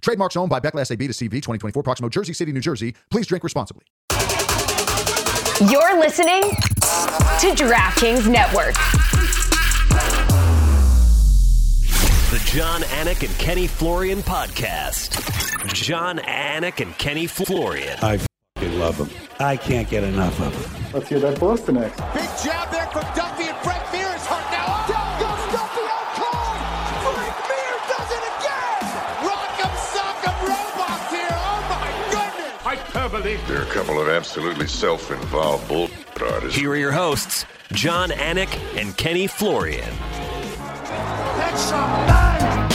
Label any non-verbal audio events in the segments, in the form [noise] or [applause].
Trademarks owned by Beckless AB to CV 2024, Proximo, Jersey City, New Jersey. Please drink responsibly. You're listening to DraftKings Network. The Jon Anik and Kenny Florian podcast. Jon Anik and Kenny Florian. I love them. I can't get enough of them. Let's hear that Boston next. Big jab there from Duffy Hyperbole. They're a couple of absolutely self-involved bull [laughs] artists. Here are your hosts, Jon Anik and Kenny Florian. Headshot bang.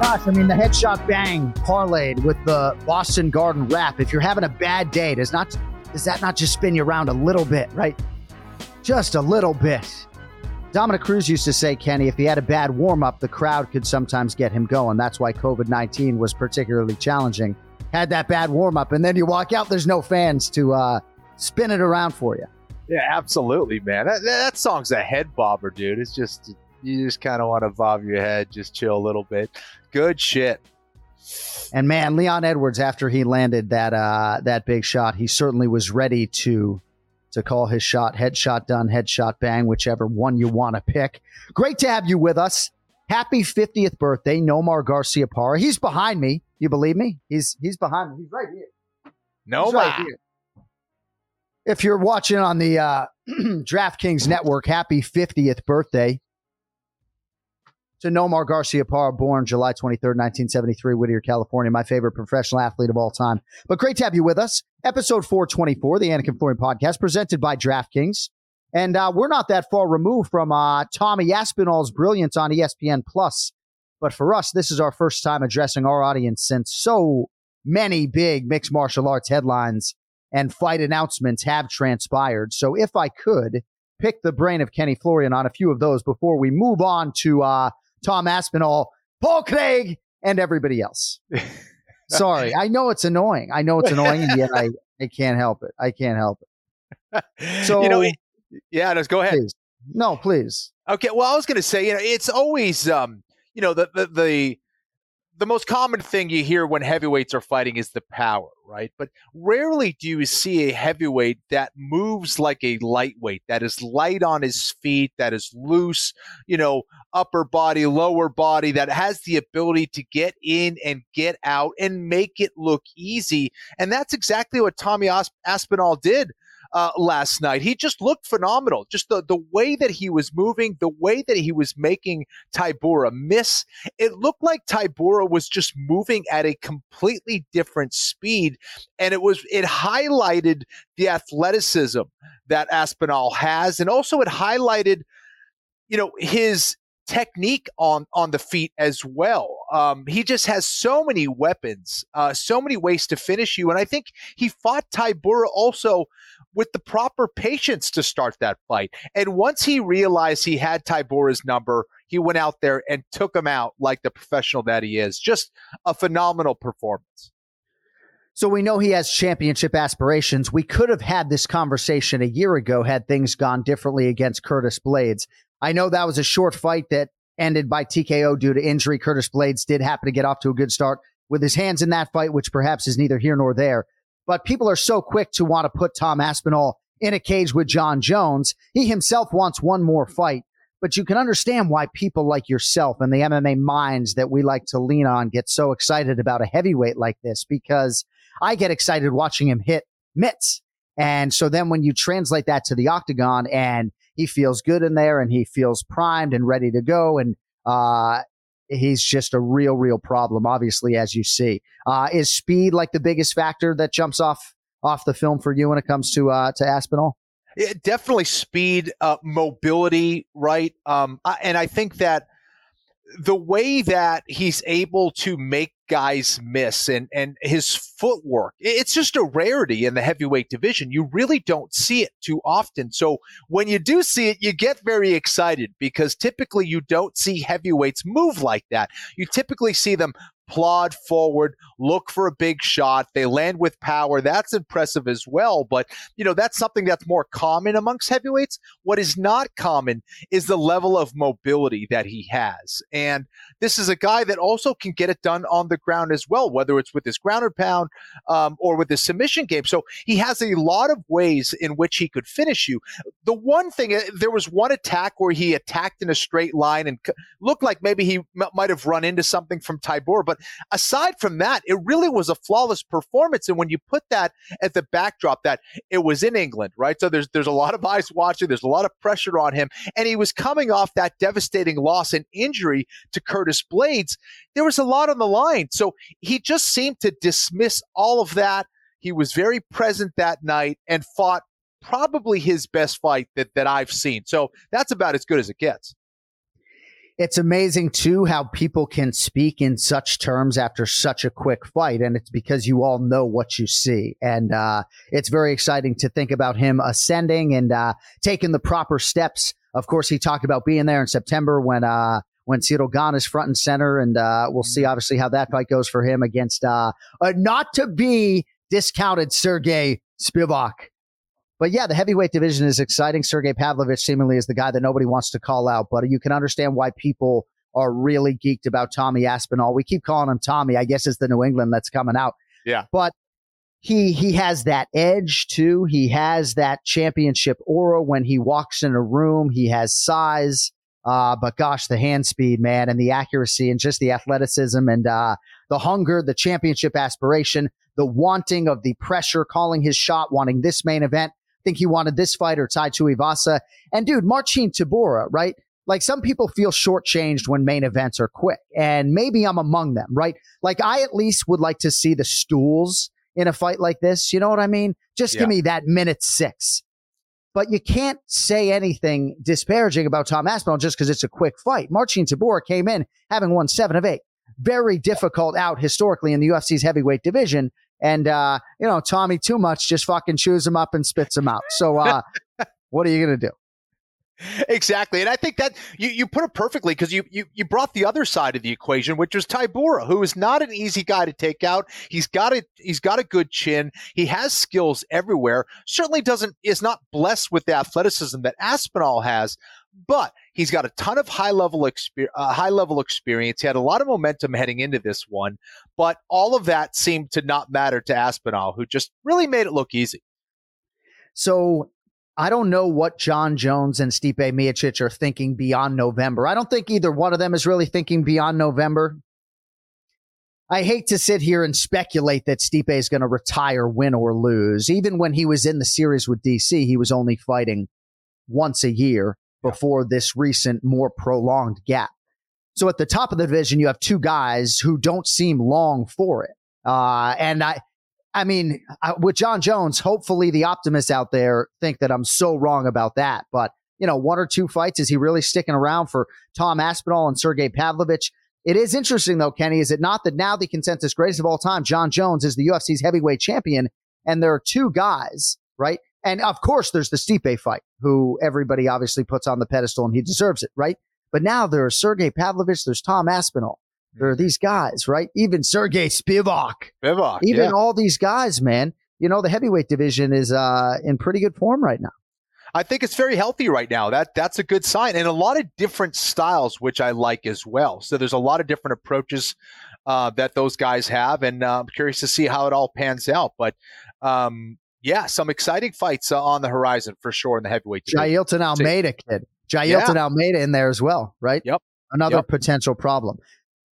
Gosh, I mean, the headshot bang parlayed with the Boston Garden rap. If you're having a bad day, does not does that not just spin you around a little bit, right? Just a little bit. Dominick Cruz used to say, Kenny, if he had a bad warm up, the crowd could sometimes get him going. That's why COVID 19 was particularly challenging. Had that bad warm up, and then you walk out, there's no fans to uh, spin it around for you. Yeah, absolutely, man. That, that song's a head bobber, dude. It's just you just kind of want to bob your head, just chill a little bit. Good shit. And man, Leon Edwards, after he landed that uh, that big shot, he certainly was ready to to call his shot, headshot done, headshot bang, whichever one you want to pick. Great to have you with us. Happy 50th birthday, Nomar Garciaparra. He's behind me. You believe me? He's he's behind me. He's right here. No, He's right here. If you're watching on the uh, [clears throat] DraftKings Network, happy 50th birthday to Nomar Garciaparra, born July 23rd, 1973, Whittier, California, my favorite professional athlete of all time. But great to have you with us. Episode 424, the Anik and Florian podcast, presented by DraftKings. And uh, we're not that far removed from uh, Tommy Aspinall's brilliance on ESPN Plus. But for us, this is our first time addressing our audience since so many big mixed martial arts headlines and fight announcements have transpired. So if I could pick the brain of Kenny Florian on a few of those before we move on to uh, Tom Aspinall, Paul Craig, and everybody else. [laughs] Sorry, I know it's annoying. I know it's annoying, and yet I, I can't help it. I can't help it. So, [laughs] you know, yeah, just go ahead. please. No, please. Okay, well, I was going to say, you know, it's always, um, you know, the, the the the most common thing you hear when heavyweights are fighting is the power, right? But rarely do you see a heavyweight that moves like a lightweight, that is light on his feet, that is loose, you know, upper body, lower body, that has the ability to get in and get out and make it look easy. And that's exactly what Tommy As- Aspinall did uh, last night. He just looked phenomenal. Just the, the way that he was moving, the way that he was making Tybura miss. It looked like Tybura was just moving at a completely different speed. And it was it highlighted the athleticism that Aspinall has. And also it highlighted, you know, his technique on on the feet as well. Um, he just has so many weapons, uh, so many ways to finish you, and I think he fought Tybura also with the proper patience to start that fight. And once he realized he had Tybura's number, he went out there and took him out like the professional that he is. Just a phenomenal performance. So we know he has championship aspirations. We could have had this conversation a year ago had things gone differently against Curtis Blaydes. I know that was a short fight that ended by TKO due to injury. Curtis Blaydes did happen to get off to a good start with his hands in that fight, which perhaps is neither here nor there. But people are so quick to want to put Tom Aspinall in a cage with Jon Jones. He himself wants one more fight. But you can understand why people like yourself and the MMA minds that we like to lean on get so excited about a heavyweight like this because I get excited watching him hit mitts. And so then when you translate that to the octagon and he feels good in there and he feels primed and ready to go and uh, he's just a real, real problem, obviously, as you see. Uh, is speed like the biggest factor that jumps off off the film for you when it comes to uh, to Aspinall? Yeah, definitely speed, uh, mobility, right? Um, and I think that the way that he's able to make guys miss and and his footwork. It's just a rarity in the heavyweight division. You really don't see it too often. So when you do see it, you get very excited because typically you don't see heavyweights move like that. You typically see them plod forward, look for a big shot. They land with power. That's impressive as well. But, you know, that's something that's more common amongst heavyweights. What is not common is the level of mobility that he has. And this is a guy that also can get it done on the ground as well, whether it's with his ground and pound um, or with his submission game. So he has a lot of ways in which he could finish you. The one thing, uh, there was one attack where he attacked in a straight line and looked like maybe he m- might have run into something from Tybura, but aside from that, it really was a flawless performance. And when you put that at the backdrop, that it was in England, right? So there's there's a lot of eyes watching. There's a lot of pressure on him, and he was coming off that devastating loss and injury to Curtis Blaydes. There was a lot on the line, so he just seemed to dismiss all of that. He was very present that night and fought probably his best fight that, that I've seen. So that's about as good as it gets it's amazing too how people can speak in such terms after such a quick fight and it's because you all know what you see. And uh, it's very exciting to think about him ascending and uh, taking the proper steps. Of course he talked about being there in september when uh, when Ciryl Gane is front and center and uh, we'll see obviously how that fight goes for him against uh, a not to be discounted Sergey Spivac but yeah, the heavyweight division is exciting. Sergey Pavlovich seemingly is the guy that nobody wants to call out, but you can understand why people are really geeked about Tommy Aspinall. We keep calling him Tommy. I guess it's the New England that's coming out. Yeah. But he he has that edge too. He has that championship aura when he walks in a room. He has size. Uh, but gosh, the hand speed, man, and the accuracy and just the athleticism and uh, the hunger, the championship aspiration, the wanting of the pressure, calling his shot, wanting this main event think he wanted this fight or Tai Tuivasa. And dude, Marcin Tybura, right? Like some people feel shortchanged when main events are quick, and maybe I'm among them, right? Like I at least would like to see the stools in a fight like this. You know what I mean? Just yeah. give me that minute six. But you can't say anything disparaging about Tom Aspinall just because it's a quick fight. Marcin Tybura came in having won seven of eight. Very difficult out historically in the UFC's heavyweight division. And, uh, you know, Tommy too much just fucking chews him up and spits him out. So, uh, [laughs] what are you going to do? Exactly, and I think that you, you put it perfectly because you, you you brought the other side of the equation, which is Tybura, who is not an easy guy to take out. He's got a he's got a good chin. He has skills everywhere. Certainly doesn't is not blessed with the athleticism that Aspinall has, but he's got a ton of high level experience. Uh, high level experience. He had a lot of momentum heading into this one, but all of that seemed to not matter to Aspinall, who just really made it look easy. So I don't know what Jon Jones and Stipe Miocic are thinking beyond November. I don't think either one of them is really thinking beyond November. I hate to sit here and speculate that Stipe is going to retire, win or lose. Even when he was in the series with DC, he was only fighting once a year before this recent, more prolonged gap. So at the top of the division, you have two guys who don't seem long for it. Uh, and I, I mean, I, with Jon Jones, hopefully the optimists out there think that I'm so wrong about that. But, you know, one or two fights, is he really sticking around for Tom Aspinall and Sergey Pavlovich? It is interesting, though, Kenny, is it not that now the consensus greatest of all time, Jon Jones, is the UFC's heavyweight champion, and there are two guys, right? And of course, there's the Stipe fight, who everybody obviously puts on the pedestal and he deserves it, right? But now there's Sergey Pavlovich, there's Tom Aspinall. There are mm-hmm. these guys, right? Even Sergey Spivac. Spivac. Even yeah. all these guys, man. You know, the heavyweight division is uh, in pretty good form right now. I think it's very healthy right now. That that's a good sign, and a lot of different styles, which I like as well. So there's a lot of different approaches uh, that those guys have, and uh, I'm curious to see how it all pans out. But um, yeah, some exciting fights uh, on the horizon for sure in the heavyweight division. Jailton Almeida, kid. Jailton yeah. Almeida in there as well, right? Yep. Another yep. potential problem.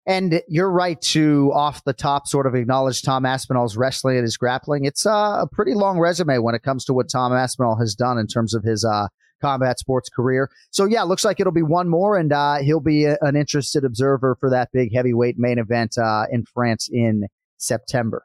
And you're right to off the top sort of acknowledge Tom Aspinall's wrestling and his grappling. It's uh, a pretty long resume when it comes to what Tom Aspinall has done in terms of his uh, combat sports career. So yeah, looks like it'll be one more, and uh, he'll be a, an interested observer for that big heavyweight main event uh, in France in September.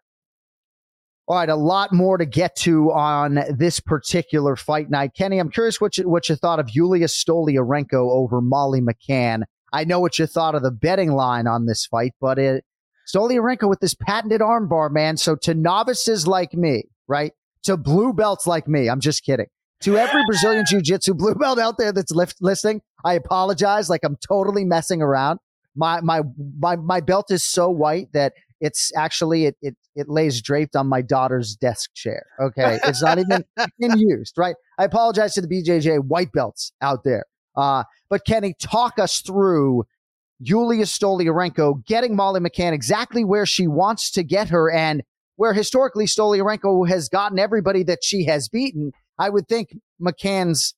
All right, a lot more to get to on this particular fight night. Kenny, I'm curious what you, what you thought of Yulia Stoliarenko over Molly McCann. I know what you thought of the betting line on this fight, but it Stoliarenko with this patented armbar, man. So to novices like me, right? To blue belts like me, I'm just kidding. To every Brazilian Jiu Jitsu blue belt out there that's lift, listening, I apologize. Like I'm totally messing around. My my my my belt is so white that it's actually it it it lays draped on my daughter's desk chair. Okay, it's not even [laughs] in used. Right. I apologize to the BJJ white belts out there. Uh, but Kenny, talk us through Yulia Stoliarenko getting Molly McCann exactly where she wants to get her and where historically Stoliarenko has gotten everybody that she has beaten. I would think McCann's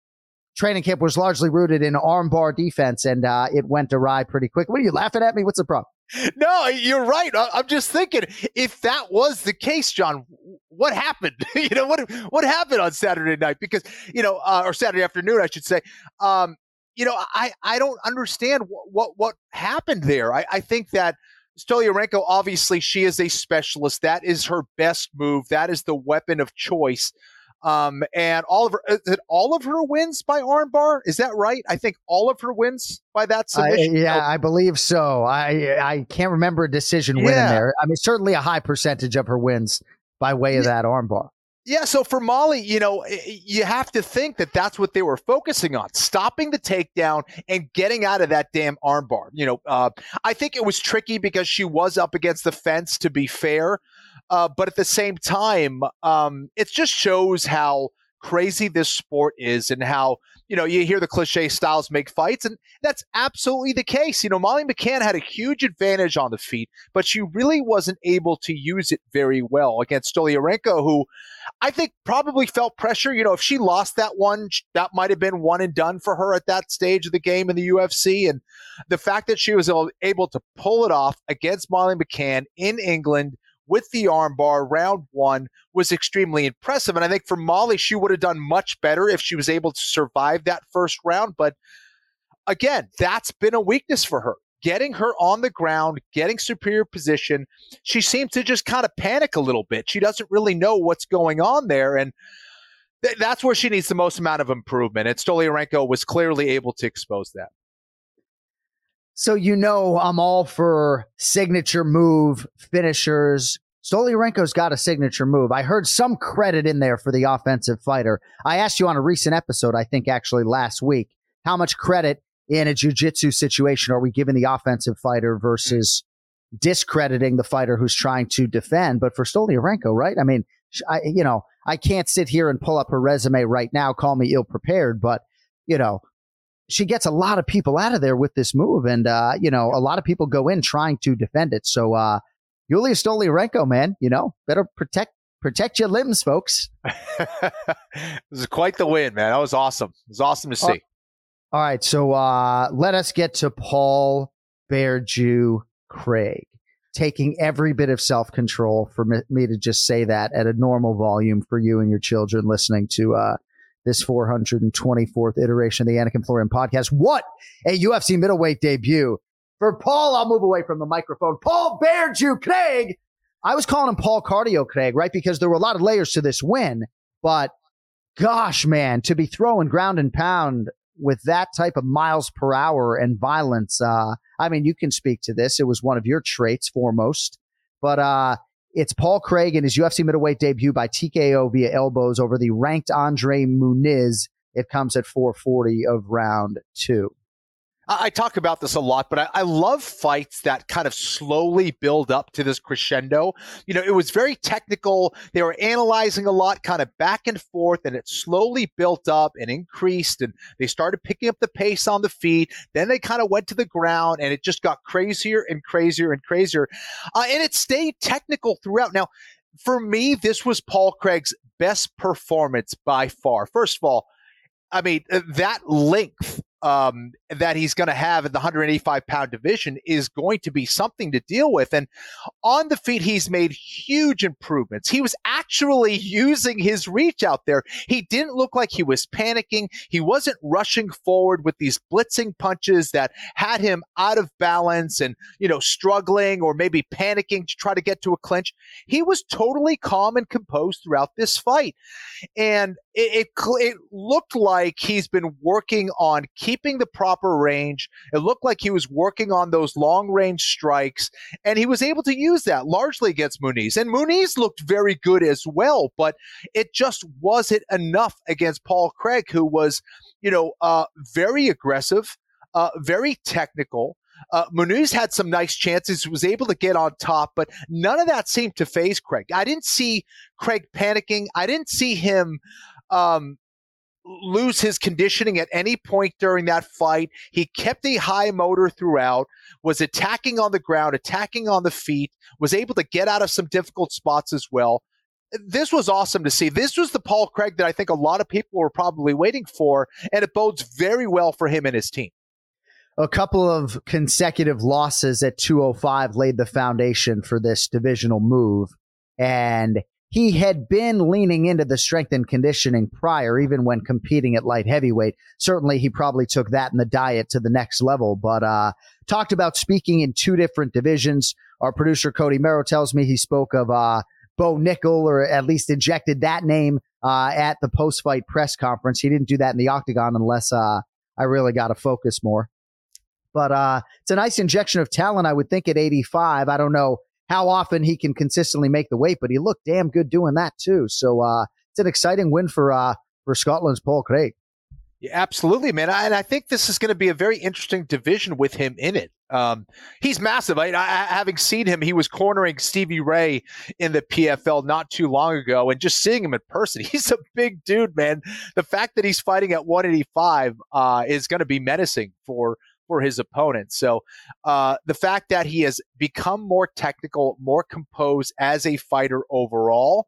training camp was largely rooted in armbar defense and uh, it went awry pretty quick. What are you laughing at me? What's the problem? No, you're right. I'm just thinking if that was the case, Jon, what happened? [laughs] you know what what happened on Saturday night? Because you know, uh, or Saturday afternoon, I should say. Um, you know, I I don't understand what what, what happened there. I, I think that Stoliarenko, obviously, she is a specialist. That is her best move. That is the weapon of choice. Um, and all of her, is it all of her wins by armbar? Is that right? I think all of her wins by that submission. Yeah, I believe so. I I can't remember a decision win in there. I mean, certainly a high percentage of her wins by way of yeah. that armbar. Yeah, so for Molly, you know, you have to think that that's what they were focusing on, stopping the takedown and getting out of that damn armbar. You know, uh, I think it was tricky because she was up against the fence, to be fair. Uh, but at the same time, um, it just shows how crazy this sport is and how you know, you hear the cliche styles make fights, and that's absolutely the case. You know, Molly McCann had a huge advantage on the feet, but she really wasn't able to use it very well against Stoliarenko, who I think probably felt pressure. You know, if she lost that one, that might have been one and done for her at that stage of the game in the UFC. And the fact that she was able to pull it off against Molly McCann in England with the armbar round one was extremely impressive. And I think for Molly, she would have done much better if she was able to survive that first round. But again, that's been a weakness for her. Getting her on the ground, getting superior position. She seems to just kind of panic a little bit. She doesn't really know what's going on there. And th- that's where she needs the most amount of improvement. And Stoliarenko was clearly able to expose that. So you know I'm all for signature move finishers. Stoliarenko's got a signature move. I heard some credit in there for the offensive fighter. I asked you on a recent episode, I think actually last week, how much credit in a jiu-jitsu situation are we giving the offensive fighter versus discrediting the fighter who's trying to defend? But for Stoliarenko, right? I mean, I, you know, I can't sit here and pull up her resume right now, call me ill prepared, but you know, she gets a lot of people out of there with this move. And, uh, you know, a lot of people go in trying to defend it. So, uh, Yulia Stoliarenko, man, you know, better protect, protect your limbs, folks. [laughs] this is quite the win, man. That was awesome. It was awesome to see. All right. So, uh, let us get to Paul Bear Jew Craig taking every bit of self control for me to just say that at a normal volume for you and your children listening to, uh, this 424th iteration of the Anik and Florian podcast. What a UFC middleweight debut. For Paul, I'll move away from the microphone. Paul Bear Jew Craig. I was calling him Paul Cardio Craig, right? Because there were a lot of layers to this win. But gosh, man, to be throwing ground and pound with that type of miles per hour and violence, uh, I mean, you can speak to this. It was one of your traits foremost. But uh, it's Paul Craig in his UFC middleweight debut by TKO via elbows over the ranked Andre Muniz. It comes at 440 of round two. I talk about this a lot, but I, I, love fights that kind of slowly build up to this crescendo. You know, it was very technical. They were analyzing a lot, kind of back and forth, and it slowly built up and increased. And they started picking up the pace on the feet. Then they kind of went to the ground, and it just got crazier and crazier and crazier. Uh, and it stayed technical throughout. Now, for me, this was Paul Craig's best performance by far. First of all, I mean, uh, that length um, that he's going to have in the 185 pound division is going to be something to deal with. And on the feet, he's made huge improvements. He was actually using his reach out there. He didn't look like he was panicking. He wasn't rushing forward with these blitzing punches that had him out of balance and, you know, struggling or maybe panicking to try to get to a clinch. He was totally calm and composed throughout this fight. And it, it it looked like he's been working on keeping the proper range. It looked like he was working on those long range strikes, and he was able to use that largely against Muniz. And Muniz looked very good as well, but it just wasn't enough against Paul Craig, who was, you know, uh, very aggressive, uh, very technical. Uh, Muniz had some nice chances, was able to get on top, but none of that seemed to phase Craig. I didn't see Craig panicking. I didn't see him um, lose his conditioning at any point during that fight. He kept a high motor throughout, was attacking on the ground, attacking on the feet, was able to get out of some difficult spots as well. This was awesome to see. This was the Paul Craig that I think a lot of people were probably waiting for, and it bodes very well for him and his team a couple of consecutive losses at 205 laid the foundation for this divisional move. And he had been leaning into the strength and conditioning prior, even when competing at light heavyweight. Certainly, he probably took that in the diet to the next level. But uh, talked about speaking in two different divisions. Our producer Cody Merrow tells me he spoke of uh, Bo Nickal, or at least injected that name uh, at the post-fight press conference. He didn't do that in the octagon unless uh, I really got to focus more. But uh, it's a nice injection of talent, I would think, at 85. I don't know how often he can consistently make the weight, but he looked damn good doing that too. So uh, it's an exciting win for uh, for Scotland's Paul Craig. Yeah, absolutely, man. I, and I think this is going to be a very interesting division with him in it. Um, he's massive. I, I, having seen him, he was cornering Stevie Ray in the PFL not too long ago, and just seeing him in person, [laughs] he's a big dude, man. The fact that he's fighting at 185 uh, is going to be menacing for for his opponent. So uh, the fact that he has become more technical, more composed as a fighter overall,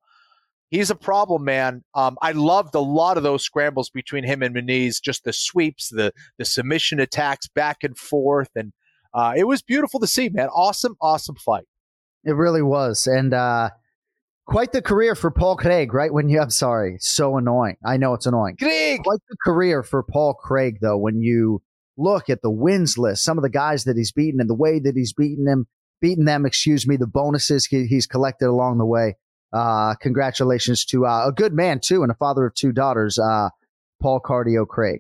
he's a problem, man. Um, I loved a lot of those scrambles between him and Muniz, just the sweeps, the the submission attacks back and forth, and uh, it was beautiful to see, man. Awesome, awesome fight. It really was, and. Uh... Quite the career for Paul Craig, right? When you, I'm sorry, so annoying. I know it's annoying. Craig! Quite the career for Paul Craig, though, when you look at the wins list, some of the guys that he's beaten and the way that he's beaten them, beaten them, excuse me, the bonuses he, he's collected along the way. Uh, congratulations to uh, a good man too, and a father of two daughters, uh, Paul Cardio Craig.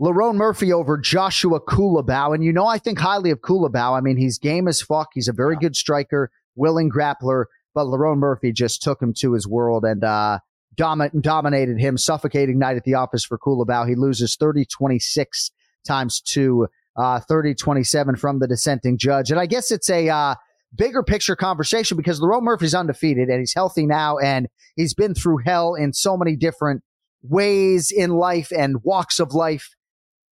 Lerone Murphy over Joshua Culibao. And you know, I think highly of Culibao. I mean, he's game as fuck. He's a very good striker, willing grappler, but Lerone Murphy just took him to his world and, uh, dominated him, suffocating night at the office for Culibao. He loses 30 26 times two, uh, 30 27 from the dissenting judge. And I guess it's a uh, bigger picture conversation because Lerone Murphy's undefeated and he's healthy now and he's been through hell in so many different ways in life and walks of life.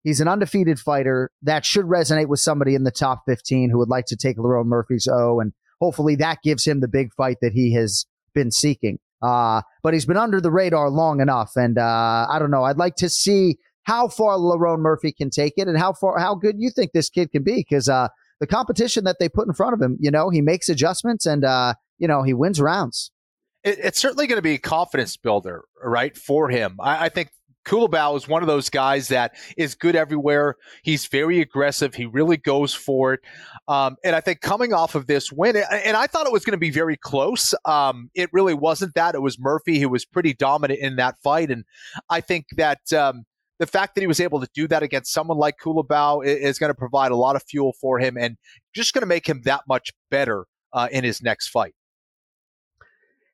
He's an undefeated fighter that should resonate with somebody in the top 15 who would like to take Lerone Murphy's O. And hopefully that gives him the big fight that he has been seeking. Uh, but he's been under the radar long enough. And uh, I don't know. I'd like to see how far Lerone Murphy can take it and how far how good you think this kid can be because uh, the competition that they put in front of him, you know, he makes adjustments and uh, you know he wins rounds. It, it's certainly going to be a confidence builder, right, for him. I, I think Culibao is one of those guys that is good everywhere. He's very aggressive. He really goes for it. Um, and I think coming off of this win, and I thought it was going to be very close. Um, it really wasn't that. It was Murphy who was pretty dominant in that fight. And I think that um, the fact that he was able to do that against someone like Culibao is, going to provide a lot of fuel for him and just going to make him that much better uh, in his next fight.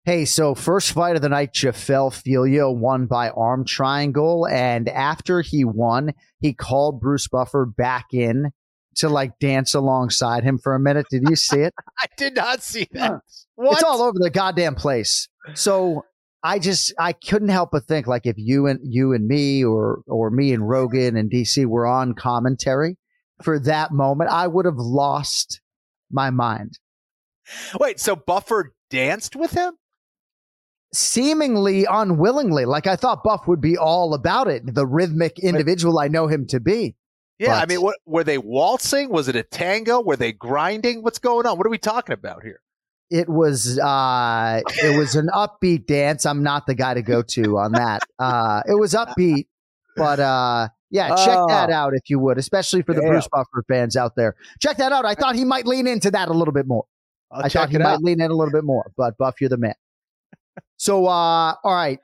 Hey, so first fight of the night, Jafel Filho won by arm triangle. And after he won, he called Bruce Buffer back in to like dance alongside him for a minute. Did you see it? [laughs] I did not see that. It's all over the goddamn place. So I just I couldn't help but think like if you and you and me or or me and Rogan and DC were on commentary for that moment, I would have lost my mind. Wait, so Buffer danced with him? Seemingly unwillingly. Like I thought Buff would be all about it, the rhythmic individual I know him to be. Yeah, but, I mean, what were they waltzing? Was it a tango? Were they grinding? What's going on? What are we talking about here? It was uh it was an upbeat dance. I'm not the guy to go to on that. Uh it was upbeat, but uh yeah, check oh, that out if you would, especially for the damn. Bruce Buffer fans out there. Check that out. I thought he might lean into that a little bit more. I'll i thought he might lean in a little bit more, but Buff, you're the man. So uh all right.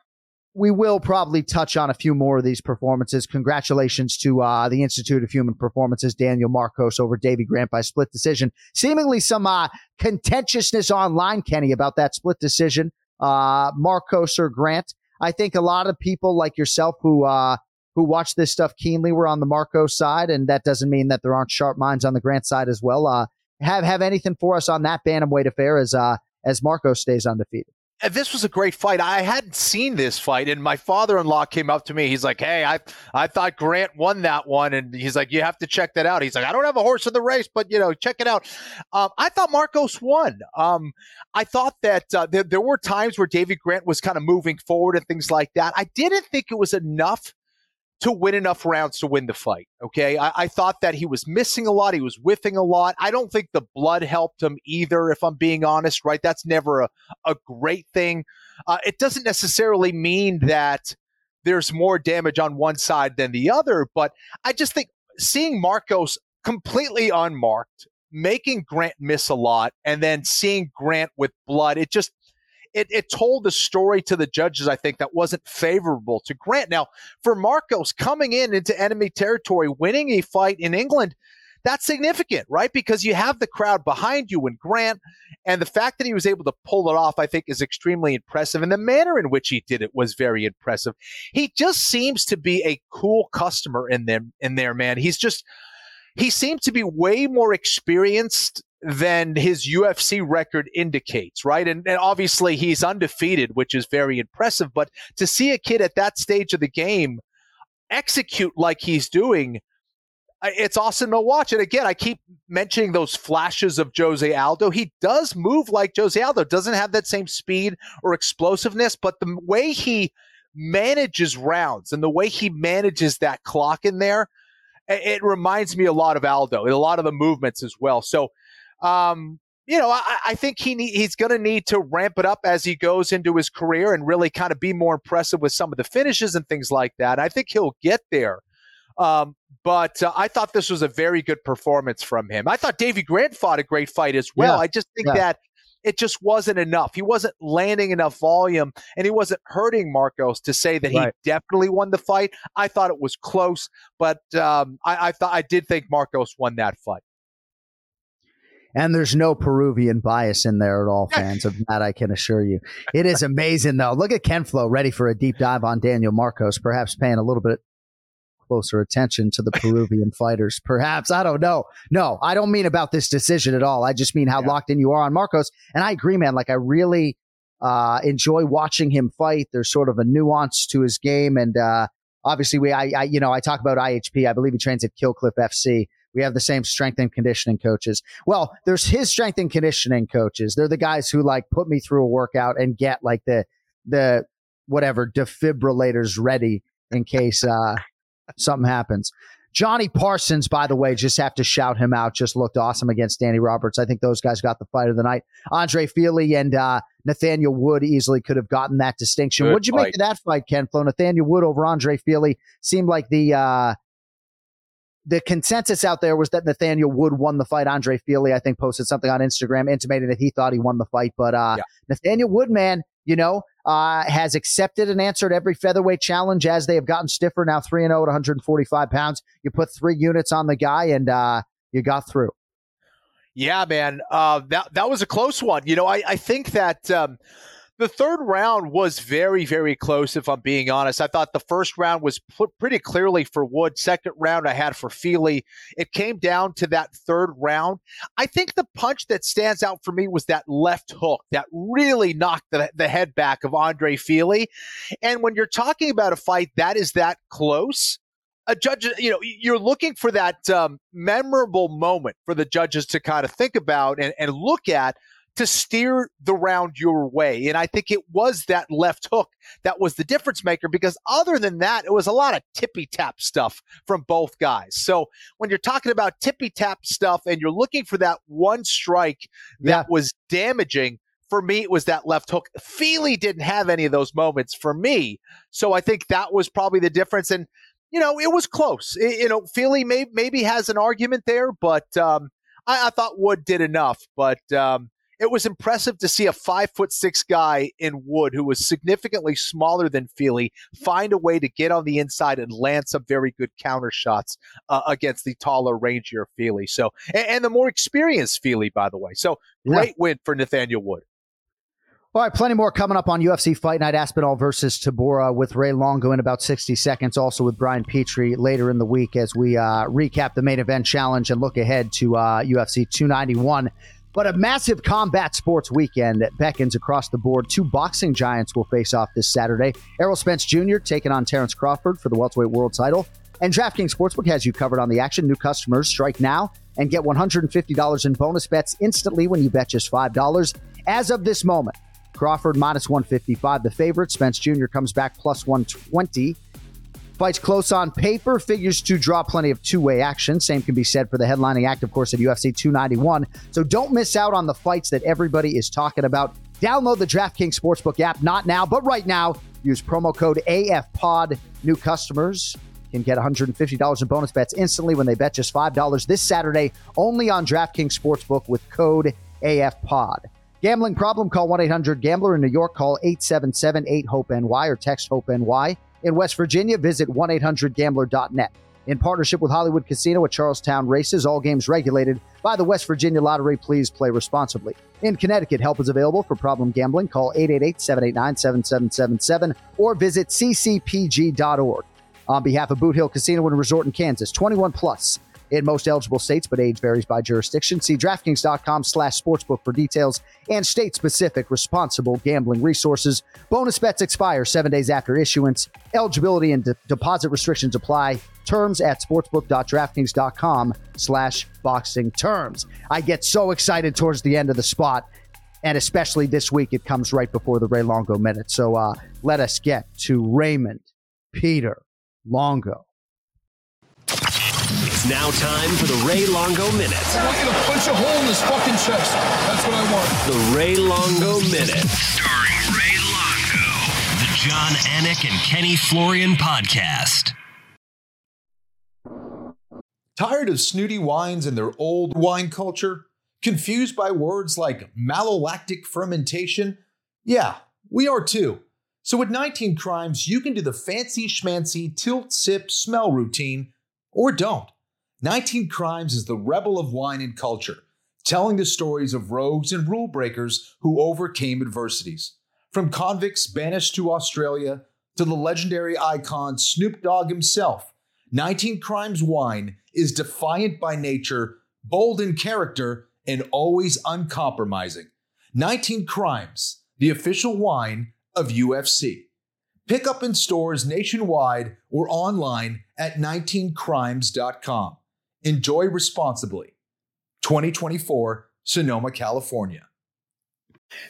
We will probably touch on a few more of these performances. Congratulations to uh, the Institute of Human Performances, Daniel Marcos over Davey Grant by split decision. Seemingly some uh, contentiousness online, Kenny, about that split decision. Uh, Marcos or Grant. I think a lot of people like yourself who uh, who watch this stuff keenly were on the Marcos side, and that doesn't mean that there aren't sharp minds on the Grant side as well. Uh, have have anything for us on that bantamweight affair as uh, as Marcos stays undefeated? This was a great fight. I hadn't seen this fight, and my father-in-law came up to me. He's like, "Hey, I I thought Grant won that one," and he's like, "You have to check that out." He's like, "I don't have a horse in the race, but you know, check it out." Um, I thought Marcos won. Um, I thought that uh, there, there were times where David Grant was kind of moving forward and things like that. I didn't think it was enough to win enough rounds to win the fight. Okay. I, I, thought that he was missing a lot. He was whiffing a lot. I don't think the blood helped him either, if I'm being honest, right? That's never a, a great thing. Uh, it doesn't necessarily mean that there's more damage on one side than the other, but I just think seeing Marcos completely unmarked, making Grant miss a lot, and then seeing Grant with blood, it just it, it told the story to the judges, I think, that wasn't favorable to Grant. Now, for Marcos coming in into enemy territory, winning a fight in England, that's significant, right? Because you have the crowd behind you and Grant, and the fact that he was able to pull it off, I think, is extremely impressive. And the manner in which he did it was very impressive. He just seems to be a cool customer in them in there, man. He's just he seems to be way more experienced than his UFC record indicates, right? And, and, obviously he's undefeated, which is very impressive. But to see a kid at that stage of the game execute like he's doing, it's awesome to watch. And again, I keep mentioning those flashes of Jose Aldo. He does move like Jose Aldo, doesn't have that same speed or explosiveness, but the way he manages rounds and the way he manages that clock in there, it reminds me a lot of Aldo, and a lot of the movements as well. So um, you know, I, I think he need, he's going to need to ramp it up as he goes into his career and really kind of be more impressive with some of the finishes and things like that. I think he'll get there. Um, but uh, I thought this was a very good performance from him. I thought Davey Grant fought a great fight as well. Yeah. I just think yeah. that it just wasn't enough. He wasn't landing enough volume and he wasn't hurting Marcos to say that right. he definitely won the fight. I thought it was close, but um, I, I thought I did think Marcos won that fight. And there's no Peruvian bias in there at all, fans of that, I can assure you. It is amazing, though. Look at Ken Flo ready for a deep dive on Daniel Marcos, perhaps paying a little bit closer attention to the Peruvian [laughs] fighters. Perhaps. I don't know. No, I don't mean about this decision at all. I just mean how yeah. locked in you are on Marcos. And I agree, man. Like, I really uh, enjoy watching him fight. There's sort of a nuance to his game. And uh, obviously, we, I, I, you know, I talk about IHP. I believe he trains at Kill Cliff FC. We have the same strength and conditioning coaches. Well, there's his strength and conditioning coaches. They're the guys who like put me through a workout and get like the the whatever defibrillators ready in case uh, something happens. Jonny Parsons, by the way, just have to shout him out. Just looked awesome against Danny Roberts. I think those guys got the fight of the night. Andre Fili and uh, Nathaniel Wood easily could have gotten that distinction. Good What'd you fight. make of that fight, Ken Flo? Nathaniel Wood over Andre Fili seemed like the uh, the consensus out there was that Nathaniel Wood won the fight. Andre Fili, I think, posted something on Instagram intimating that he thought he won the fight. But uh, yeah. Nathaniel Wood, man, you know, uh, has accepted and answered every featherweight challenge as they have gotten stiffer. Now 3 0 at 145 pounds. You put three units on the guy and uh, you got through. Yeah, man. Uh, that, that was a close one. You know, I, I think that. Um, the third round was very, very close, if I'm being honest. I thought the first round was pretty clearly for Wood. Second round, I had for Fili. It came down to that third round. I think the punch that stands out for me was that left hook that really knocked the, the head back of Andre Fili. And when you're talking about a fight that is that close, a judge, you know, you're looking for that um, memorable moment for the judges to kind of think about and, and look at to steer the round your way. And I think it was that left hook that was the difference maker because other than that, it was a lot of tippy tap stuff from both guys. So when you're talking about tippy tap stuff and you're looking for that one strike that yeah. was damaging, for me, it was that left hook. Fili didn't have any of those moments for me. So I think that was probably the difference. And, you know, it was close. It, you know, Fili may, maybe has an argument there, but um, I, I, thought Wood did enough. But, um, it was impressive to see a five foot six guy in Wood who was significantly smaller than Fili, find a way to get on the inside and land some very good counter shots uh, against the taller, rangier Fili. So, and, and, the more experienced Fili, by the way. So, great yeah. win for Nathaniel Wood. All right, plenty more coming up on UFC Fight Night Aspinall versus Tybura with Ray Longo in about 60 seconds. Also with Brian Petrie later in the week as we uh, recap the main event challenge and look ahead to uh, UFC 291. But a massive combat sports weekend that beckons across the board. Two boxing giants will face off this Saturday. Errol Spence Jr. taking on Terrence Crawford for the welterweight world title. And DraftKings Sportsbook has you covered on the action. New customers strike now and get $150 in bonus bets instantly when you bet just $5. As of this moment, Crawford minus 155, the favorite. Spence Jr. comes back plus 120. Fights close on paper, figures to draw plenty of two way action. Same can be said for the headlining act, of course, at UFC 291. So don't miss out on the fights that everybody is talking about. Download the DraftKings Sportsbook app, not now, but right now. Use promo code AFPOD. New customers can get $150 in bonus bets instantly when they bet just $5 this Saturday only on DraftKings Sportsbook with code AFPOD. Gambling problem? Call 1 800 Gambler. In New York, call 877 8 HOPE NY or text HOPE NY. In West Virginia, visit 1 800 Gambler.net. In partnership with Hollywood Casino at Charles Town Races, all games regulated by the West Virginia Lottery. Please play responsibly. In Connecticut, help is available for problem gambling. Call 888 789 7777 or visit ccpg.org. On behalf of Boot Hill Casino and Resort in Kansas, 21 plus in most eligible states, but age varies by jurisdiction. See DraftKings.com slash sportsbook for details and state-specific responsible gambling resources. Bonus bets expire seven days after issuance. Eligibility and de- deposit restrictions apply. Terms at sportsbook.draftkings.com slash boxing terms. I get so excited towards the end of the spot. And especially this week, it comes right before the Ray Longo minute. So uh, let us get to Raymond Peter Longo. It's now time for the Ray Longo Minute. I want you to punch a hole in his fucking chest. That's what I want. The Ray Longo Minute. Starring Ray Longo. The Jon Anik and Kenny Florian podcast. Tired of snooty wines and their old wine culture? Confused by words like malolactic fermentation? Yeah, we are too. So with 19 Crimes, you can do the fancy schmancy tilt sip smell routine or don't. 19 Crimes is the rebel of wine and culture, telling the stories of rogues and rule breakers who overcame adversities. From convicts banished to Australia to the legendary icon Snoop Dogg himself, 19 Crimes wine is defiant by nature, bold in character, and always uncompromising. 19 Crimes, the official wine of UFC. Pick up in stores nationwide or online at 19crimes.com. Enjoy responsibly. 2024, Sonoma, California.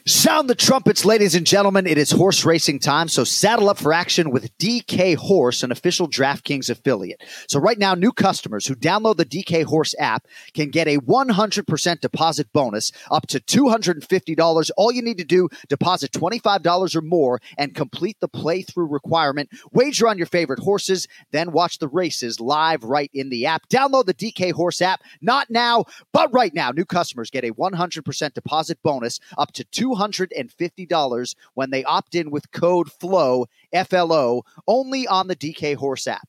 Sound the trumpets, ladies and gentlemen. It is horse racing time, so saddle up for action with DK Horse, an official DraftKings affiliate. So right now, new customers who download the DK Horse app can get a 100% deposit bonus up to $250. All you need to do, deposit $25 or more and complete the playthrough requirement. Wager on your favorite horses, then watch the races live right in the app. Download the DK Horse app, not now, but right now. New customers get a 100% deposit bonus up to $250 when they opt in with code FLOW, FLO, only on the DK Horse app.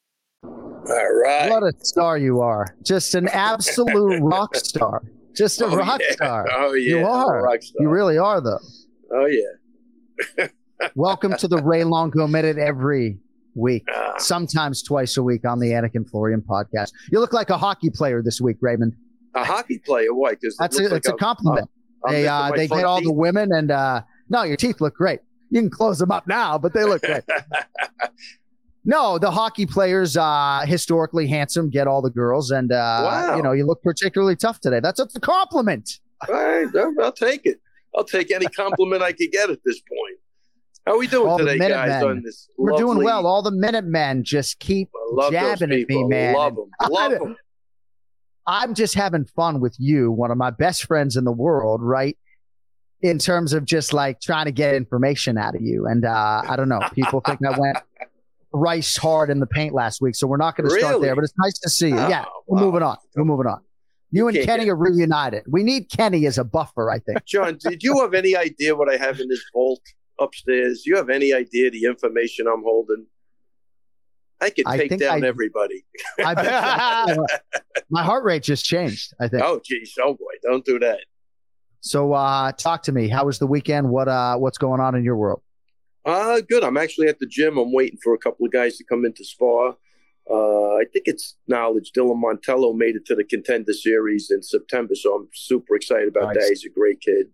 All right. What a star you are. Just an absolute [laughs] rock star. Just a oh, rock yeah. star. Oh, yeah. You are. You really are, though. Oh, yeah. [laughs] Welcome to the Ray Longo Minute every week, Ah. sometimes twice a week on the Anik and Florian podcast. You look like a hockey player this week, Raymond. A hockey player, what? That's a, it's a compliment. I'm they uh, they get all teeth. the women, and uh, no, your teeth look great. You can close them up now, but they look great. [laughs] No, the hockey players, uh, historically handsome, get all the girls, and uh, Wow. you know you look particularly tough today. That's a compliment. All right, I'll- take it. I'll take any compliment I could get at this point. How we doing All today, guys? Minutemen. On this, We're doing well. All the Minutemen just keep I love those jabbing at me, man. Love them. I- Love them. [laughs] I'm just having fun with you, one of my best friends in the world, right? In terms of just like trying to get information out of you. And uh, I don't know, people think I went [laughs] rice hard in the paint last week. So we're not going to start there, but it's nice to see you. Oh, yeah, we're wow. moving on. We're moving on. You and Kenny are reunited. We need Kenny as a buffer, I think. Jon, did you have any idea what I have in this vault upstairs? You have any idea the information I'm holding? I could I take think down I- everybody. I [laughs] my heart rate just changed, I think. Oh, geez, oh boy, don't do that. So uh, talk to me. How was the weekend? What uh, what's going on in your world? Uh, good. I'm actually at the gym. I'm waiting for a couple of guys to come into spar. Uh, I think it's knowledge. Dylan Montello made it to the contender series in September, so I'm super excited about Nice. that. He's a great kid.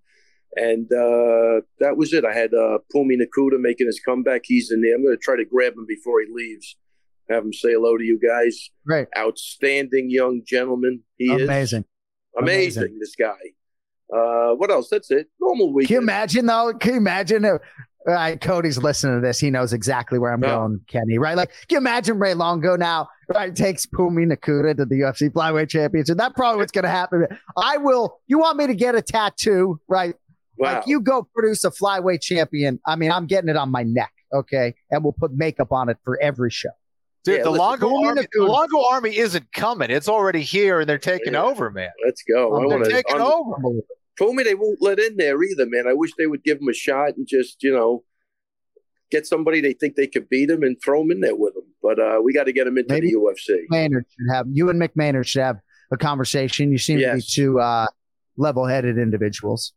And uh, that was it. I had uh, Phumi Nkuta making his comeback. He's in there. I'm going to try to grab him before he leaves. Have him say hello to you guys. Right. Outstanding young gentleman. He is Amazing. amazing. Amazing. This guy. Uh, what else? That's it. Normal weekend. Can you imagine though? Can you imagine? If, right, Cody's listening to this. He knows exactly where I'm Yeah. going, Kenny. Right? Like, can you imagine Ray Longo now? Right, takes Phumi Nkuta to the UFC Flyweight Championship. That's probably what's going to happen. I will. You want me to get a tattoo? Right? Wow. Like, you go produce a flyweight champion. I mean, I'm getting it on my neck. Okay, and we'll put makeup on it for every show. Dude, Yeah, the Longo army, the Longo army isn't coming. It's already here, and they're taking Yeah. over, man. Let's go. I Um, They're want taking to. over. Told me they won't let in there either, man. I wish they would give him a shot and just, you know, get somebody they think they could beat him and throw him in there with them. But uh, we got to get him into Maybe- the UFC. Maynard should have you and Mick Maynard should have a conversation. You seem to be two uh, level-headed individuals.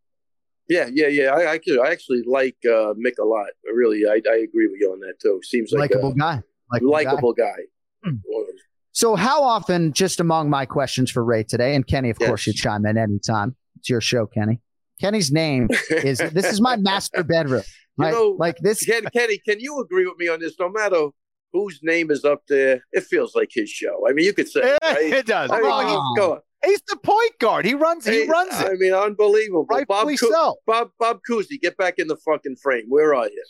Yeah, yeah, yeah. I, I could. I actually like uh, Mick a lot. I really, I, I agree with you on that too. Seems like Likeable a guy. Likeable guy. likable guy. Hmm. So, how often, just among my questions for Ray today, and Kenny, of Yes. course, you chime in anytime. It's your show, Kenny. Kenny's name is [laughs] this is my master bedroom. You Right? know, like this. Ken, Kenny, can you agree with me on this? No matter whose name is up there, it feels like his show. I mean, you could say, it, [laughs] Yeah, right? it does. I mean, Come he's going- He's the point guard. He runs. He Hey, runs it. I mean, unbelievable. Bob, Rightfully Cou- so. Bob, Bob Cousy, get back in the fucking frame. Where are you?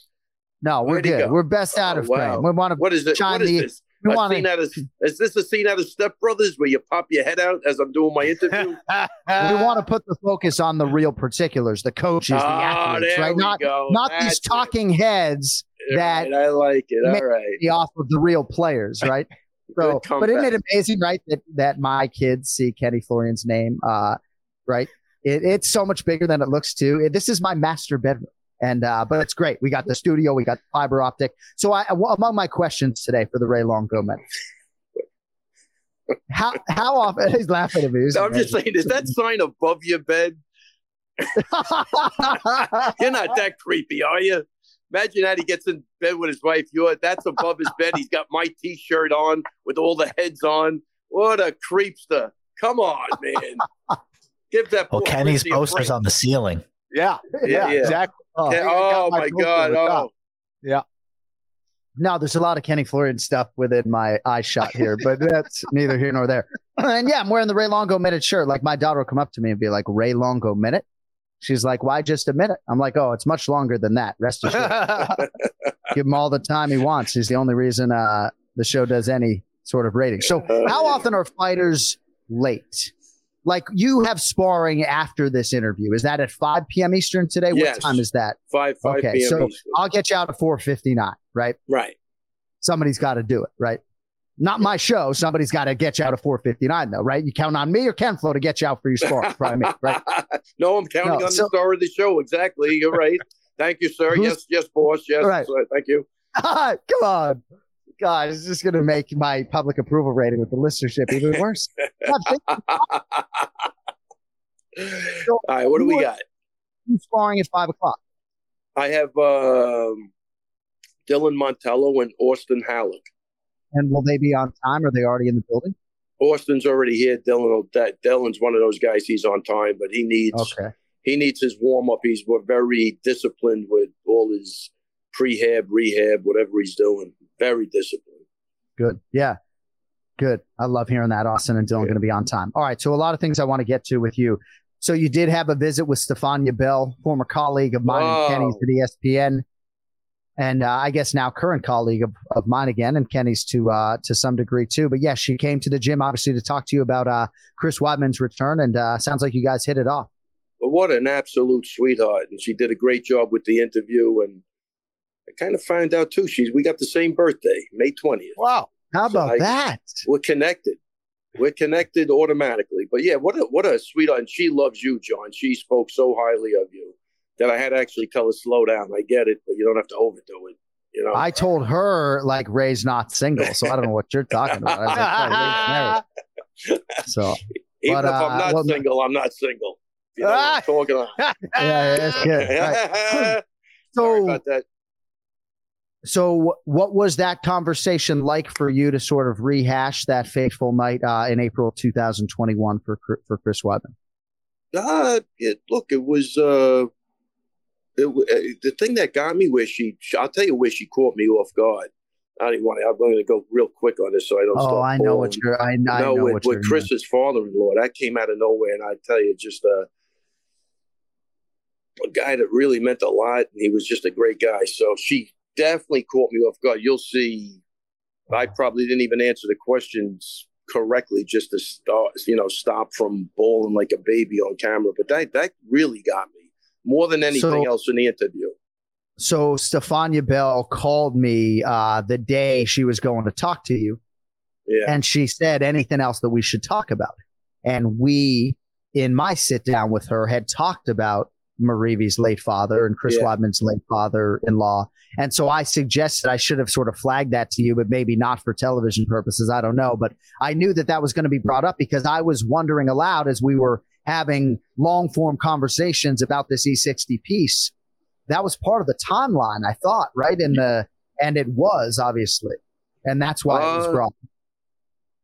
No, we're Where'd good. We're best out Oh, of wow. frame. We want to. What is it? Chime What is the- this? We A wanna- scene out of, is this a scene out of Step Brothers where you pop your head out as I'm doing my interview? [laughs] we want to put the focus on the real particulars, the coaches, the Ah, athletes, right? Not go. not That's these it. talking heads that Right, I like it. All right. be off of the real players, right? [laughs] So, Good but isn't it amazing, right? That that my kids see Kenny Florian's name, uh, right? It, it's so much bigger than it looks too. It- this is my master bedroom, and uh, but it's great. We got the studio, we got fiber optic. So, I among my questions today for the Ray Longo men, how how often [laughs] he's laughing at me? No, I'm just saying, is that sign above your bed? [laughs] You're not that creepy, are you? Imagine that he gets in bed with his wife. You're that's above his bed. He's got my T-shirt on with all the heads on. What a creepster! Come on, man. [laughs] Give that. Well, Kenny's poster's on the ceiling. Yeah, Yeah, yeah. exactly. Oh, Yeah, oh my poster God! on the top. Oh, No, there's a lot of Kenny Florian stuff within my eye shot here, but [laughs] that's neither here nor there. And yeah, I'm wearing the Ray Longo minute shirt. Like my daughter will come up to me and be like, Ray Longo minute? She's like, why just a minute? I'm like, oh, it's much longer than that. Rest assured. [laughs] Give him all the time he wants. He's the only reason uh, the show does any sort of rating. So, how often are fighters late? Like you have sparring after this interview. Is that at 5 p.m. Eastern today? Yes. What time is that? five five Okay, p.m. so Eastern. I'll get you out at 4:59, right? right. somebody's got to do it, right? Not my show. Somebody's got to get you out of 459, though, right? You count on me or Ken Flo to get you out for your score, probably me, right? [laughs] no, I'm counting No, on so- the star of the show. Exactly. You're right. Thank you, sir. Yes, yes, boss. Yes. Right. sir. Thank you. [laughs] Come on. God, it's just going to make my public approval rating with the listenership even worse. God, think [laughs] All right. What do we who- got? who's sparring at 5 o'clock. I have um, Dylan Montello and Austin Halleck. And will they be on time? Are they already in the building? Austin's already here. Dylan, Dylan's one of those guys. He's on time, but he needs Okay. he needs his warm up. He's very disciplined with all his prehab, rehab, whatever he's doing. Very disciplined. Good. Yeah. Good. I love hearing that. Austin and Dylan going to be on time. All right. So a lot of things I want to get to with you. So you did have a visit with Stefania Bell, former colleague of mine Wow. and Kenny's at ESPN. and uh, I guess now current colleague of, of mine again, and Kenny's to uh, to some degree too. But yes, she came to the gym obviously to talk to you about uh, Chris Weidman's return, and uh, sounds like you guys hit it off. But what an absolute sweetheart, and she did a great job with the interview. And I kind of found out too. She's we got the same birthday, May twentieth. Wow, how about I- that? We're connected. We're connected automatically. But yeah, what a what a sweetheart. And she loves you, John. She spoke so highly of you that I had to actually tell her slow down. I get it, but you don't have to overdo it. You know. I told her like Ray's not single, so I don't know what you're talking about. I was like, "Oh, [laughs] So Even but, if uh, I'm not well, single, I'm not single. You know [laughs] talking yeah, yeah, that's good. [laughs] Right. Sorry about that. So what was that conversation like for you to sort of rehash that fateful night uh, in April 2021 for for Chris Weidman? Uh, it, look, it was uh, it, uh, the thing that got me where she. I'll tell you where she caught me off guard. I don't even want to. I'm going to go real quick on this so I don't. Oh, I know what you're. I, I no, know with, what with you're. Chris's father-in-law, that came out of nowhere, and I tell you, just uh, a guy that really meant a lot, and he was just a great guy. So she definitely caught me off guard. You'll see. I probably didn't even answer the questions correctly, just to start, you know, stop from bawling like a baby on camera. But that that really got me more than anything So- else in the interview. So Stefania Bell called me uh, the day she was going to talk to you, Yeah, and she said anything else that we should talk about. And we, in my sit down with her, had talked about Marivi's late father and Chris Yeah. Weidman's late father-in-law. And so I suggested I should have sort of flagged that to you, but maybe not for television purposes. I don't know. But I knew that that was going to be brought up because I was wondering aloud as we were having long form conversations about this E60 piece. That was part of the timeline, I thought, right? In the, and it was obviously. And that's why it was Uh, brought.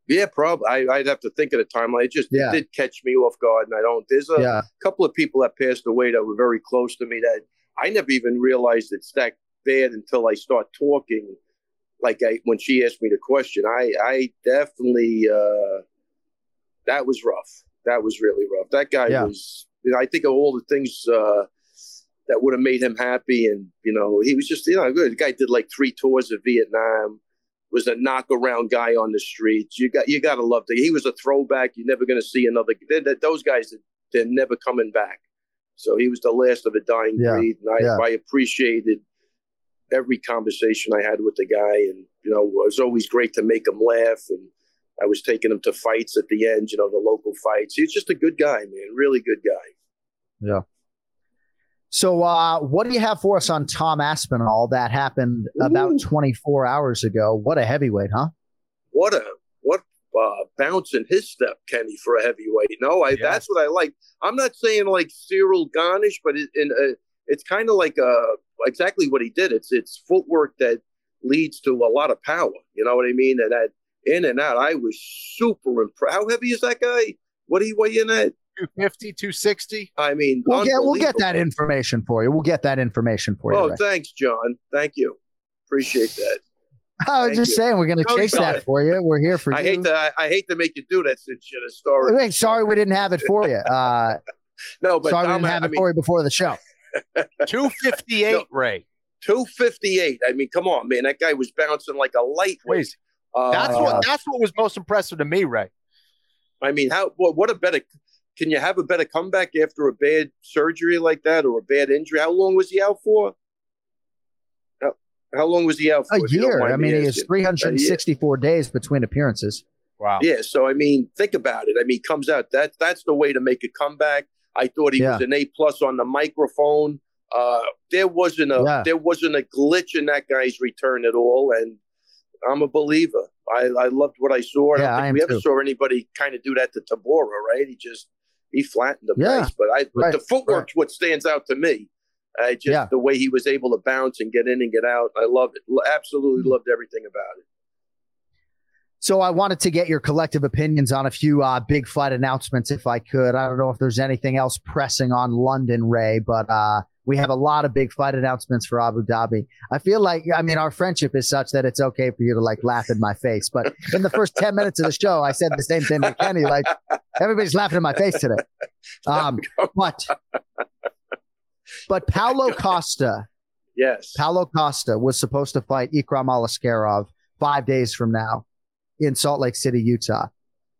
Yeah, probably. I, I'd have to think of the timeline. It just Yeah. it did catch me off guard, and I don't. There's a Yeah. couple of people that passed away that were very close to me that I never even realized it's that bad until I start talking. Like I, when she asked me the question, I, I definitely, uh, that was rough. That was really rough. That guy Yeah. was, you know, I think of all the things, uh, that would have made him happy. And, you know, he was just, you know, good. The guy did like three tours of Vietnam, was a knock around guy on the streets. You got, you got to love the, he was a throwback. You're never going to see another, they they- those guys, they're never coming back. So he was the last of a dying Yeah, breed. And I, yeah. I appreciated every conversation I had with the guy. And, you know, it was always great to make him laugh. And I was taking him to fights at the end, you know, the local fights. He was just a good guy, man. Really good guy. Yeah. So, uh, what do you have for us on Tom Aspinall that happened about 24 hours ago? What a heavyweight, huh? What a what uh, bounce in his step, Kenny, for a heavyweight. No, I, that's what I like. I'm not saying like Cyril Garnish, but it, in uh, it's kind of like uh, exactly what he did. It's it's footwork that leads to a lot of power. You know what I mean? And that in and out, I was super impressed. How heavy is that guy? What do you weigh in at? 250, 260. I mean, We'll get we'll get that information for you. We'll get that information for you. Oh, Ray. thanks, John. Thank you. Appreciate that. [laughs] I was thank just you. saying we're going to chase sorry. that for you. We're here for I you. hate to I, I hate to make you do that since you're the story. Hey, sorry we didn't have it for you. [laughs] Uh, No, but sorry we Tom, didn't have I it mean, for you before the show. [laughs] 258, No. Ray. 258. I mean, come on, man. That guy was bouncing like a lightweight. Crazy. Uh, That's what that's what was most impressive to me, Ray. I mean, how what, what a better can you have a better comeback after a bad surgery like that or a bad injury? How long was he out for? How, how long was he out for? A if you don't year. mind I me mean, he has 364 days between appearances. Wow. Yeah, so I mean, think about it. I mean, comes out that's that's the way to make a comeback. I thought he was an A plus on the microphone. Uh, there wasn't a Yeah. there wasn't a glitch in that guy's return at all, and I'm a believer. I, I loved what I saw. I Yeah, don't I think am we ever saw anybody kind of do that to Tybura, right? He just he flattened the Yeah, nice, but I but right, the footwork's what stands out to me. I just Yeah. the way he was able to bounce and get in and get out. I love it. Absolutely Mm-hmm. loved everything about it. So I wanted to get your collective opinions on a few uh, big fight announcements, if I could. I don't know if there's anything else pressing on London, Ray, but uh, we have a lot of big fight announcements for Abu Dhabi. I feel like, I mean, our friendship is such that it's okay for you to like laugh in my face. But in the first 10 minutes of the show, I said the same thing to Kenny, like, everybody's laughing in my face today. [laughs] Um, but, but Paulo Costa Yes. Paulo Costa was supposed to fight Ikram Aliskerov five days from now in Salt Lake City, Utah.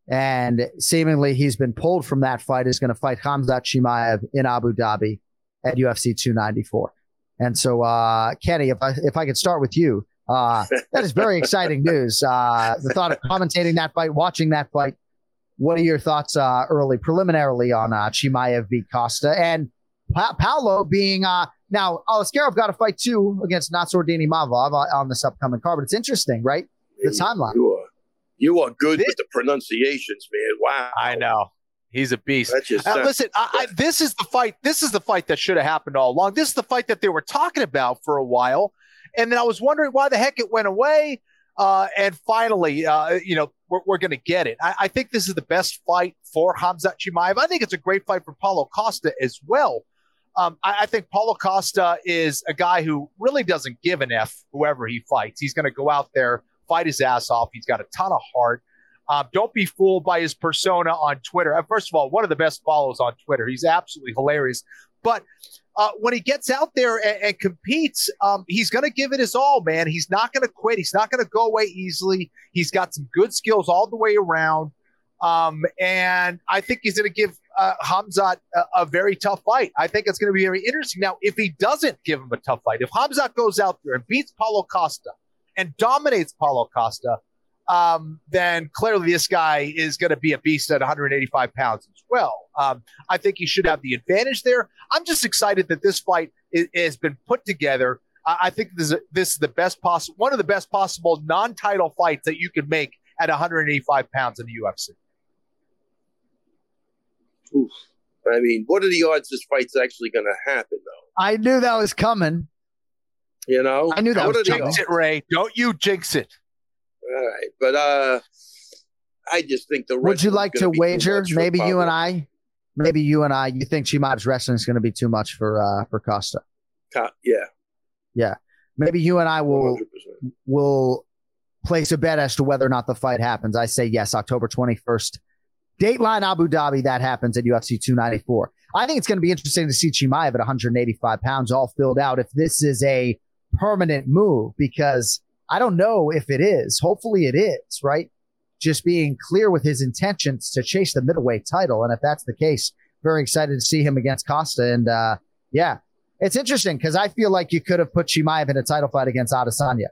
And seemingly he's been pulled from that fight. Is going to fight Hamzat Chimaev in Abu Dhabi at UFC 294. And so, uh, Kenny, if I if I could start with you, uh, that is very exciting [laughs] news. Uh, the thought of commentating that fight, watching that fight. What are your thoughts uh, early, preliminarily on uh, Chimaev v Costa and pa- Paulo being uh, now Aliskerov got a fight too against Nassourdine Imavov on this upcoming card, but it's interesting, right? The timeline. You are, you are good with the pronunciations, man. Wow. I know. He's a beast. Just Uh, listen, I, I, this is the fight. This is the fight that should have happened all along. This is the fight that they were talking about for a while, and then I was wondering why the heck it went away. Uh, and finally, uh, you know, we're, we're going to get it. I, I think this is the best fight for Hamzat Chimaev. I think it's a great fight for Paulo Costa as well. Um, I, I think Paulo Costa is a guy who really doesn't give an F whoever he fights. He's going to go out there, fight his ass off. He's got a ton of heart. Um, don't be fooled by his persona on Twitter. Uh, First of all, one of the best follows on Twitter. He's absolutely hilarious. But uh, when he gets out there and, and competes, um, he's going to give it his all, man. He's not going to quit. He's not going to go away easily. He's got some good skills all the way around. Um, and I think he's going to give uh, Hamzat a, a very tough fight. I think it's going to be very interesting. Now, if he doesn't give him a tough fight, if Hamzat goes out there and beats Paulo Costa and dominates Paulo Costa, um, then clearly this guy is going to be a beast at 185 pounds as well. Um, I think he should have the advantage there. I'm just excited that this fight i- has been put together. I, I think this is, this is the best possible, one of the best possible non-title fights that you could make at 185 pounds in the UFC. Oof. I mean, what are the odds this fight's actually going to happen, though? I knew that was coming. You know, I knew that was coming. Jinx it, Ray. Don't you jinx it. All right, but uh, I just think the Would you like to wager? Maybe you and I. Maybe you and I. You think Chimaev's wrestling is going to be too much for uh, for Costa? Co- Yeah, Yeah. Maybe you and I will 100%. will place a bet as to whether or not the fight happens. I say yes, October 21st. Dateline Abu Dhabi, that happens at UFC 294. I think it's going to be interesting to see Chimaev at 185 pounds, all filled out, if this is a permanent move, because I don't know if it is. Hopefully it is, right? Just being clear with his intentions to chase the middleweight title. And if that's the case, very excited to see him against Costa. And uh, yeah, it's interesting because I feel like you could have put Chimaev in a title fight against Adesanya,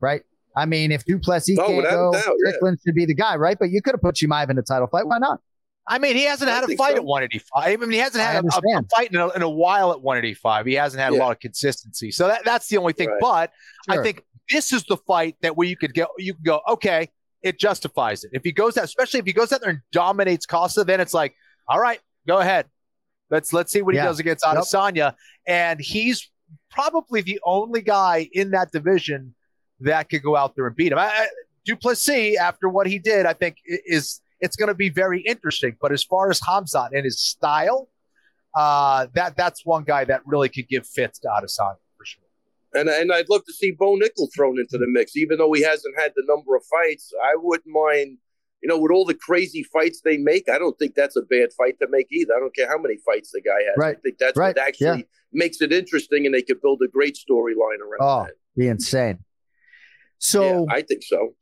right? I mean, if Du Plessis Oh, can't go, doubt, yeah. Should be the guy, right? But you could have put Chimaev in a title fight. Why not? I mean, he hasn't I had a fight so. at 185. I mean, he hasn't had a, a, a fight in a, in a while at 185. He hasn't had a lot of consistency. So that, that's the only thing. Right. But I think this is the fight that where you could go, you can go, okay, it justifies it. If he goes out, especially if he goes out there and dominates Costa, then it's like, all right, go ahead. Let's let's see what Yeah. he does against Yep. Adesanya. And he's probably the only guy in that division that could go out there and beat him. I, I, Du Plessis, after what he did, I think is it's going to be very interesting. But as far as Hamzat and his style, uh, that that's one guy that really could give fits to Adesanya. And and I'd love to see Bo Nickal thrown into the mix, even though he hasn't had the number of fights. I wouldn't mind. You know, with all the crazy fights they make, I don't think that's a bad fight to make either. I don't care how many fights the guy has. Right. I think that's Right. what actually makes it interesting, and they could build a great storyline around Oh, that. be insane. So yeah, I think so.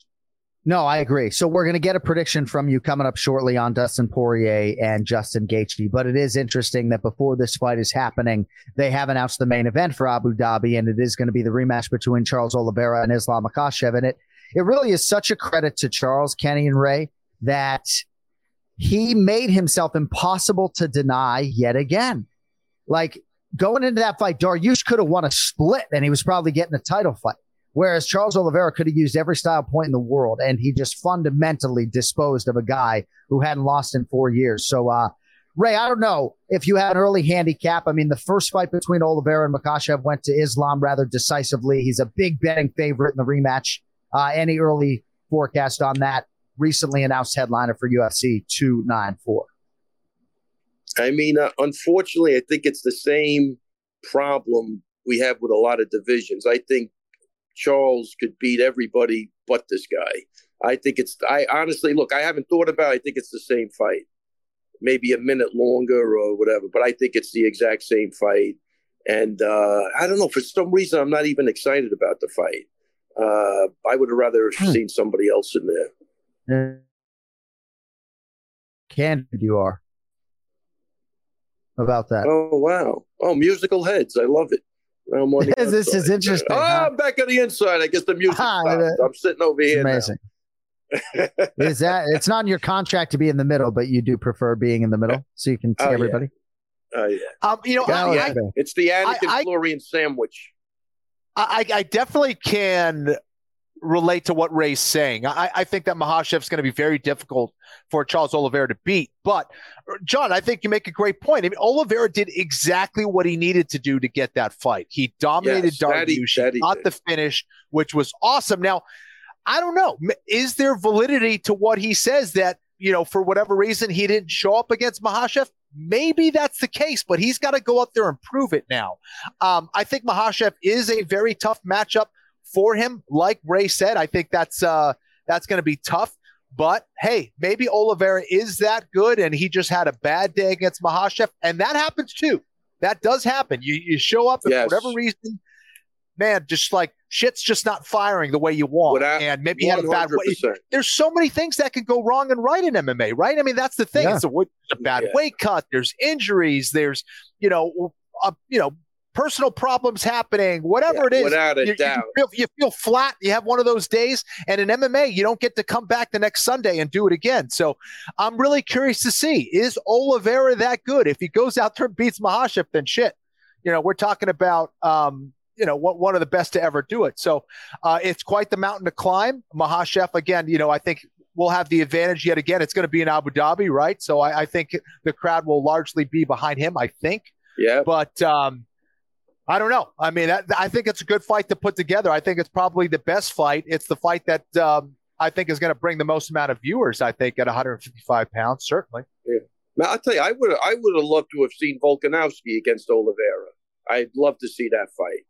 No, I agree. So we're going to get a prediction from you coming up shortly on Dustin Poirier and Justin Gaethje. But it is interesting that before this fight is happening, they have announced the main event for Abu Dhabi, and it is going to be the rematch between Charles Oliveira and Islam Makhachev. And it it really is such a credit to Charles, Kenny, and Ray that he made himself impossible to deny yet again. Like going into that fight, Dariush could have won a split, and he was probably getting a title fight. Whereas Charles Oliveira could have used every style point in the world, and he just fundamentally disposed of a guy who hadn't lost in four years. So, uh, Ray, I don't know if you had an early handicap. I mean, the first fight between Oliveira and Makhachev went to Islam rather decisively. He's a big betting favorite in the rematch. Uh, any early forecast on that? Recently announced headliner for UFC 294. I mean, uh, unfortunately, I think it's the same problem we have with a lot of divisions. I think Charles could beat everybody but this guy. I think it's. I honestly look. I haven't thought about. It. I think it's the same fight, maybe a minute longer or whatever. But I think it's the exact same fight. And uh, I don't know, for some reason, I'm not even excited about the fight. Uh, I would have rather Hmm. seen somebody else in there. Candid you are about that. Oh, wow. Oh, musical heads. I love it. Now I'm on this is interesting. Oh, huh? I'm back on the inside. I guess the music Ah, stopped. that- I'm sitting over here. now. Amazing. is that it's not in your contract to be in the middle, but you do prefer being in the middle so you can see Oh, yeah. everybody? Oh, yeah. Um, you know, Yeah, I, yeah. I, It's the Anik and I- Florian sandwich. I, I definitely can relate to what Ray's saying. I, I think that Makhachev's going to be very difficult for Charles Oliveira to beat. But, John, I think you make a great point. I mean, Oliveira did exactly what he needed to do to get that fight. He dominated Yes, Dariush, got did. the finish, which was awesome. Now, I don't know. Is there validity to what he says that, you know, for whatever reason, he didn't show up against Makhachev? Maybe that's the case, but he's got to go up there and prove it now. Um, I think Makhachev is a very tough matchup for him. Like Ray said, I think that's uh, that's going to be tough. But hey, maybe Oliveira is that good, and he just had a bad day against Makhachev, and that happens too. That does happen. You you show up Yes. for whatever reason, man, just like shit's just not firing the way you want, Without- and maybe you had a bad weight. There's so many things that can go wrong and right in MMA, right? I mean, that's the thing. Yeah. It's a, a bad Yeah. weight cut. There's injuries. There's you know, uh, you know, personal problems happening. Whatever it is, Without a you, you feel, you feel flat. You have one of those days, and in MMA, you don't get to come back the next Sunday and do it again. So I'm really curious to see is Oliveira that good? If he goes out there and beats Makhachev, then shit. You know, we're talking about um, you know one one of the best to ever do it. So uh, it's quite the mountain to climb. Makhachev again. You know, I think we'll have the advantage yet again. It's going to be in Abu Dhabi, right? So I, I think the crowd will largely be behind him. I think. Yeah. But um, I don't know. I mean, that, I think it's a good fight to put together. I think it's probably the best fight. It's the fight that um, I think is going to bring the most amount of viewers. I think at 155 pounds, certainly. Yeah. Now, I'll tell you, I would I would have loved to have seen Volkanovski against Oliveira. I'd love to see that fight.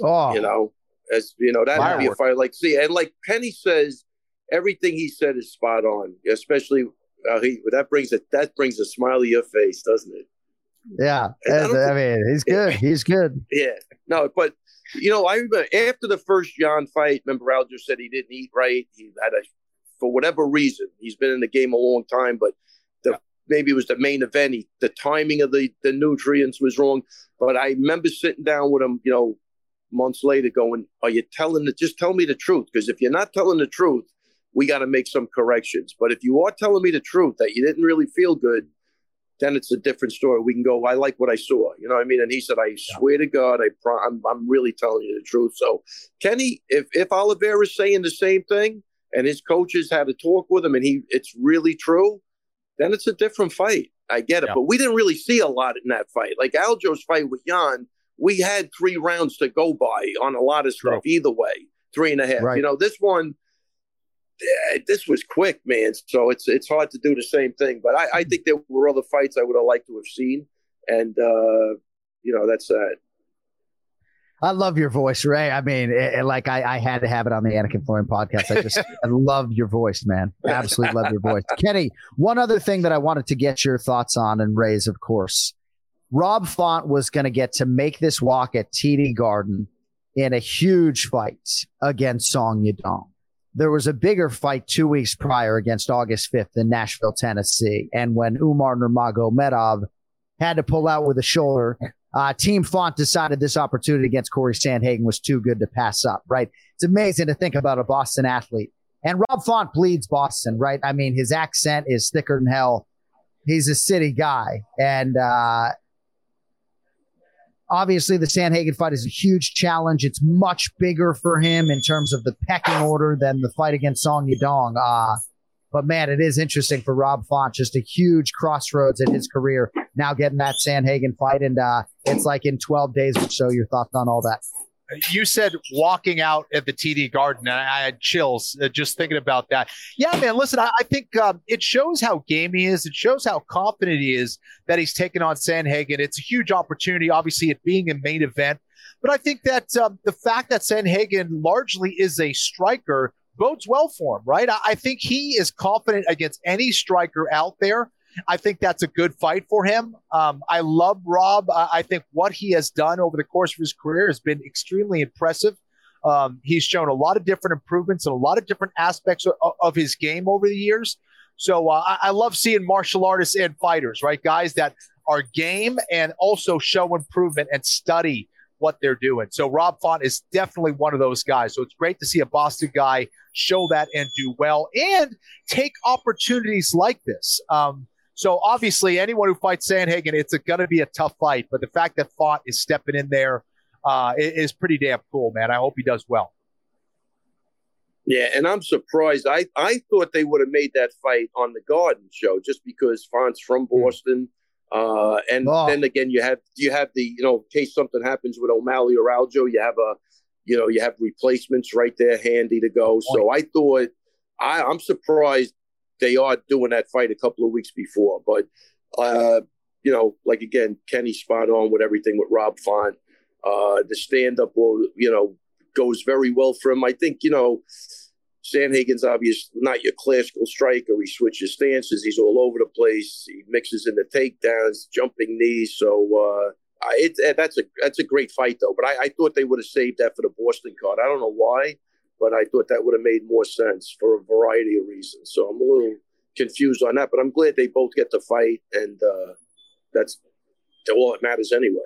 Oh, You know, as you know, that would be a fight like see, and like Penny says, everything he said is spot on. Especially uh, he that brings a that brings a smile to your face, doesn't it? Yeah. [laughs] I I mean, he's good. [laughs] He's good. Yeah. No, but you know, I remember after the first John fight, remember Al just said he didn't eat right. He had a for whatever reason, he's been in the game a long time, but the maybe it was the main event. He, the timing of the the nutrients was wrong. But I remember sitting down with him, you know, months later, going, "Are you telling the? Just tell me the truth, because if you're not telling the truth, we got to make some corrections. But if you are telling me the truth that you didn't really feel good, then it's a different story. We can go. I like what I saw. You know what I mean? And he said, "I swear to God, I pro- I'm I'm really telling you the truth." So, Kenny, if if Oliveira is saying the same thing, and his coaches had a talk with him, and he it's really true, then it's a different fight. I get it, Yeah. but we didn't really see a lot in that fight. Like Aljo's fight with Yan, we had three rounds to go by on a lot of stuff. Either way, three and a half. Right. You know, this one. This was quick, man. So it's it's hard to do the same thing. But I, I think there were other fights I would have liked to have seen, and uh, you know that's that. I love your voice, Ray. I mean, it, it- like I, I had to have it on the Anik and Florian podcast. I just I love your voice, man. Absolutely love your voice. [laughs] Kenny, one other thing that I wanted to get your thoughts on and Ray's, of course. Rob Font was going to get to make this walk at TD Garden in a huge fight against Song Yadong. There was a bigger fight two weeks prior against August 5th in Nashville, Tennessee. And when Umar Nurmagomedov had to pull out with a shoulder, uh, Team Font decided this opportunity against Cory Sandhagen was too good to pass up, right? It's amazing to think about a Boston athlete. And Rob Font bleeds Boston, right? I mean, his accent is thicker than hell. He's a city guy. And uh, obviously, the Sandhagen fight is a huge challenge. It's much bigger for him in terms of the pecking order than the fight against Song Yadong. Uh, but man, it is interesting for Rob Font, just a huge crossroads in his career. Now getting that Sandhagen fight, and uh, it's like in 12 days or so. Your thoughts on all that? You said walking out at the TD Garden, and I had chills uh, just thinking about that. Yeah, man. Listen, I, I think um, it shows how game he is. It shows how confident he is that he's taken on Sandhagen. It's a huge opportunity, obviously, it being a main event. But I think that um, the fact that Sandhagen largely is a striker bodes well for him, right? I, I think he is confident against any striker out there. I think that's a good fight for him. Um, I love Rob. I, I, think what he has done over the course of his career has been extremely impressive. Um, he's shown a lot of different improvements and a lot of different aspects of, of his game over the years. So uh, I, I love seeing martial artists and fighters, right? Guys that are game and also show improvement and study what they're doing. So Rob Font is definitely one of those guys. So it's great to see a Boston guy show that and do well and take opportunities like this. Um, so obviously, anyone who fights Sandhagen, it's going to be a tough fight. But the fact that Font is stepping in there uh, is pretty damn cool, man. I hope he does well. Yeah, and I'm surprised. I, I thought they would have made that fight on the Garden show just because Font's from hmm. Boston. Uh, and oh. then again, you have you have the you know in case something happens with O'Malley or Aljo, you have a you know you have replacements right there handy to go. So I thought I, I'm surprised they are doing that fight a couple of weeks before, but uh, you know, like again, Kenny spot on with everything with Rob Font. Uh, the stand up will you know goes very well for him. I think you know Sandhagen's obvious not your classical striker. He switches stances. He's all over the place. He mixes in the takedowns, jumping knees. So uh, it, that's a that's a great fight though. But I, I thought they would have saved that for the Boston card. I don't know why, but I thought that would have made more sense for a variety of reasons. So I'm a little confused on that. But I'm glad they both get to fight, and uh, that's all that matters anyway.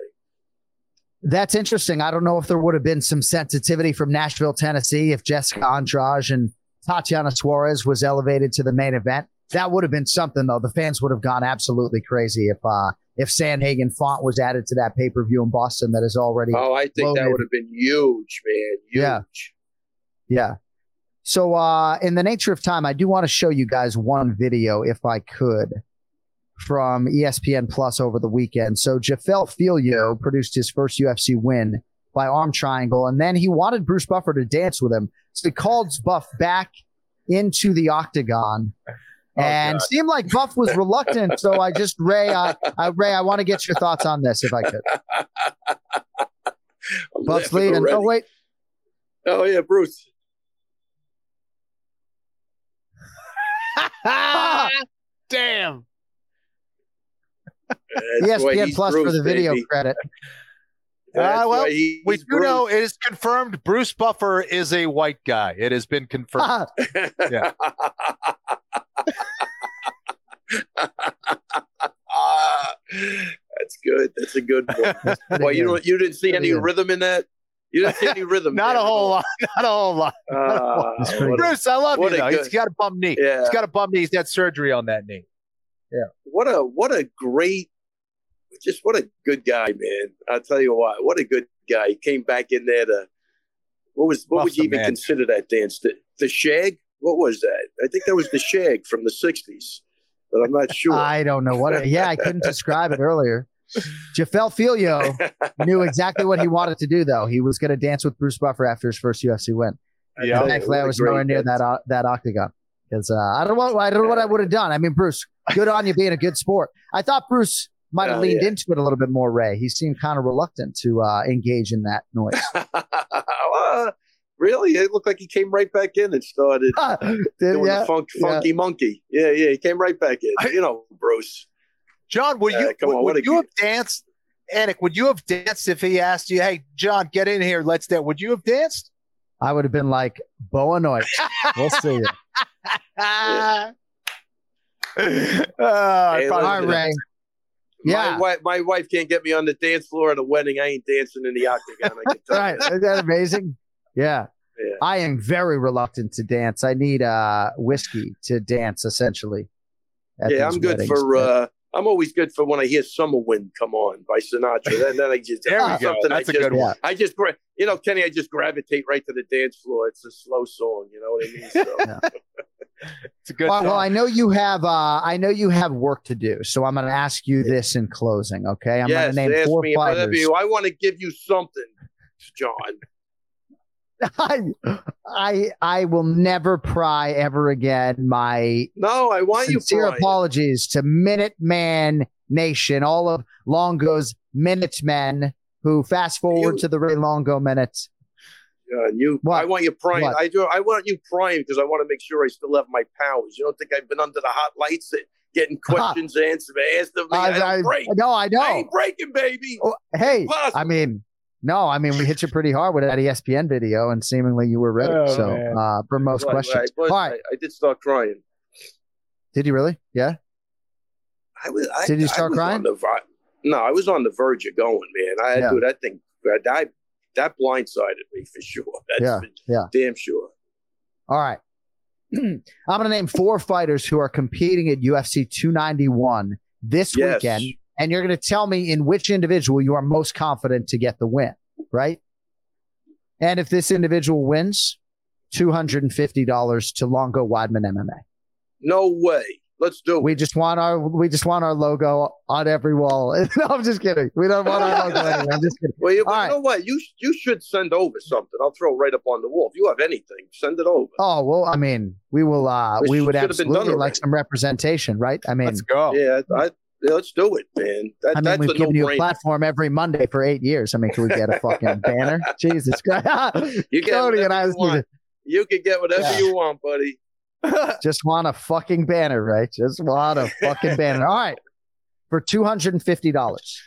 That's interesting. I don't know if there would have been some sensitivity from Nashville, Tennessee, if Jessica Andrade and Tatiana Suarez was elevated to the main event. That would have been something, though. The fans would have gone absolutely crazy if uh, if Sandhagen font was added to that pay per view in Boston that is already. Oh, I think loaded. that would have been huge, man. Huge. Yeah. Yeah. So, uh, in the nature of time, I do want to show you guys one video, if I could from ESPN Plus over the weekend. So Jafel Filho produced his first UFC win by arm triangle, and then he wanted Bruce Buffer to dance with him. So he called Buff back into the octagon. Oh, and God. seemed like Buff was reluctant. So I just Ray, I, I Ray, I want to get your thoughts on this if I could. [laughs] Buff's leaving. Oh wait. Oh yeah, Bruce. [laughs] Damn. ESPN Plus Bruce, for the video baby. credit. [laughs] Uh, well, he, we do Bruce. know it is confirmed. Bruce Buffer is a white guy. It has been confirmed. [laughs] yeah. that's good. That's a good one. well, you know, you didn't see any rhythm in that. You didn't see any rhythm. [laughs] not, a whole lot, [laughs] not a whole lot. Uh, [laughs] Bruce, I love you. Though. Good, He's got a bum knee. Yeah. He's got a bum knee. He's had surgery on that knee. Yeah. What a what a great just what a good guy, man. I'll tell you what, what a good guy. He came back in there to what was what would you even man. consider that dance? The, the shag? What was that? I think that was the shag from the '60s, but I'm not sure. I don't know what. Yeah, I couldn't describe it earlier. Jafel Filho [laughs] knew exactly what he wanted to do, though. He was going to dance with Bruce Buffer after his first UFC win. Yeah, thankfully, I was nowhere near that uh, that octagon because uh, I don't know. I don't know what I would have done. I mean, Bruce, good on you being a good sport. I thought Bruce might have leaned yeah. into it a little bit more. Ray, he seemed kind of reluctant to uh, engage in that noise. [laughs] uh, really, it looked like he came right back in and started [laughs] doing yeah, the funk, funky yeah. monkey. Yeah, yeah, he came right back in. You know, Bruce. John, would you would, on, would you have danced? Anik, would you have danced if he asked you, "Hey, John, get in here, let's dance"? Would you have danced? I would have been like, "Boa noite, [laughs] we'll see you." uh, [laughs] hey, all right, Ray. Yeah. My, wife, my wife can't get me on the dance floor at a wedding. I ain't dancing in the octagon. [laughs] right. Isn't that amazing? Yeah. yeah. I am very reluctant to dance. I need uh, whiskey to dance, essentially. Yeah, I'm good weddings. for. Uh, I'm always good for when I hear "Summer Wind" come on by Sinatra. then, then I just there we go. That's I a just, good one. I just, you know, Kenny, I just gravitate right to the dance floor. It's a slow song, you know what I mean? So. [laughs] yeah it's a good. Well, well, I know you have. Uh, I know you have work to do, so I'm going to ask you this in closing. Okay, I'm yes, going to name four fighters. I want to give you something, John. [laughs] I, I I will never pry ever again. My no, I want sincere you. apologies to Minuteman Nation, all of Longo's Minutemen who fast forward you, to the Ray Longo minutes. Uh, you, what? I want you prime. What? I do. I want you prime because I want to make sure I still have my powers. You don't think I've been under the hot lights getting [laughs] questions answered. Asked them, I, I, I break. No, I know. I ain't breaking, baby. Oh, hey, Impossible. I mean, no, I mean we hit you pretty hard with that ESPN video, and seemingly you were ready. Oh, so man. uh, for most Right, questions, right. But all right. I, I did start crying. Did you really? Yeah. I was. I, Did you start crying? The, no, I was on the verge of going, man. I Yeah. do that thing. That that blindsided me for [laughs] sure. That's Yeah, yeah. damn sure. All right. [clears throat] I'm going to name four fighters who are competing at UFC 291 this Yes. weekend, and you're going to tell me in which individual you are most confident to get the win, right? And if this individual wins, $250 to Longo Weidman MMA. No way. Let's do it. We just want our we just want our logo on every wall. [laughs] no, I'm just kidding. We don't want our logo anywhere. I'm just kidding. Well, you, well, right. you know what? You you should send over something. I'll throw right up on the wall. If you have anything, send it over. Oh well, I mean, we will. uh This We would should have absolutely like some representation, right? I mean, Let's go. Yeah, I, yeah, let's do it, man. That, I mean, that's we've a given you a platform every Monday for eight years. I mean, can we get a fucking [laughs] banner? Jesus Christ! You get Cody and I whatever just you need want. You can get whatever Yeah. you want, buddy. [laughs] just want a fucking banner, right? Just want a fucking banner. All right, for two hundred and fifty dollars.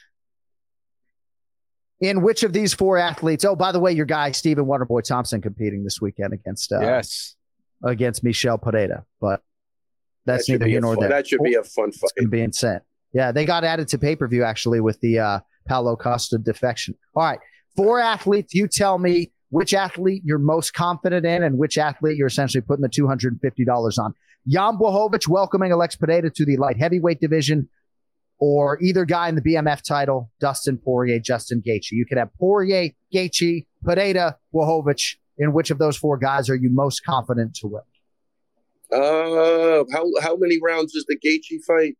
In which of these four athletes? Oh, by the way, your guy Stephen Wonderboy Thompson competing this weekend against uh, yes. against Michel Pereira, but that's that neither here nor fun, there. That should be a fun It's fight. going to be insane. Yeah, they got added to pay per view actually with the uh, Paulo Costa defection. All right, four athletes. You tell me which athlete you're most confident in and which athlete you're essentially putting the $250 on. Jan Błachowicz welcoming Alex Pereira to the light heavyweight division, or either guy in the BMF title, Dustin Poirier, Justin Gaethje. You could have Poirier, Gaethje, Pereira, Błachowicz. In which of those four guys are you most confident to win? Uh, how how many rounds is the Gaethje fight?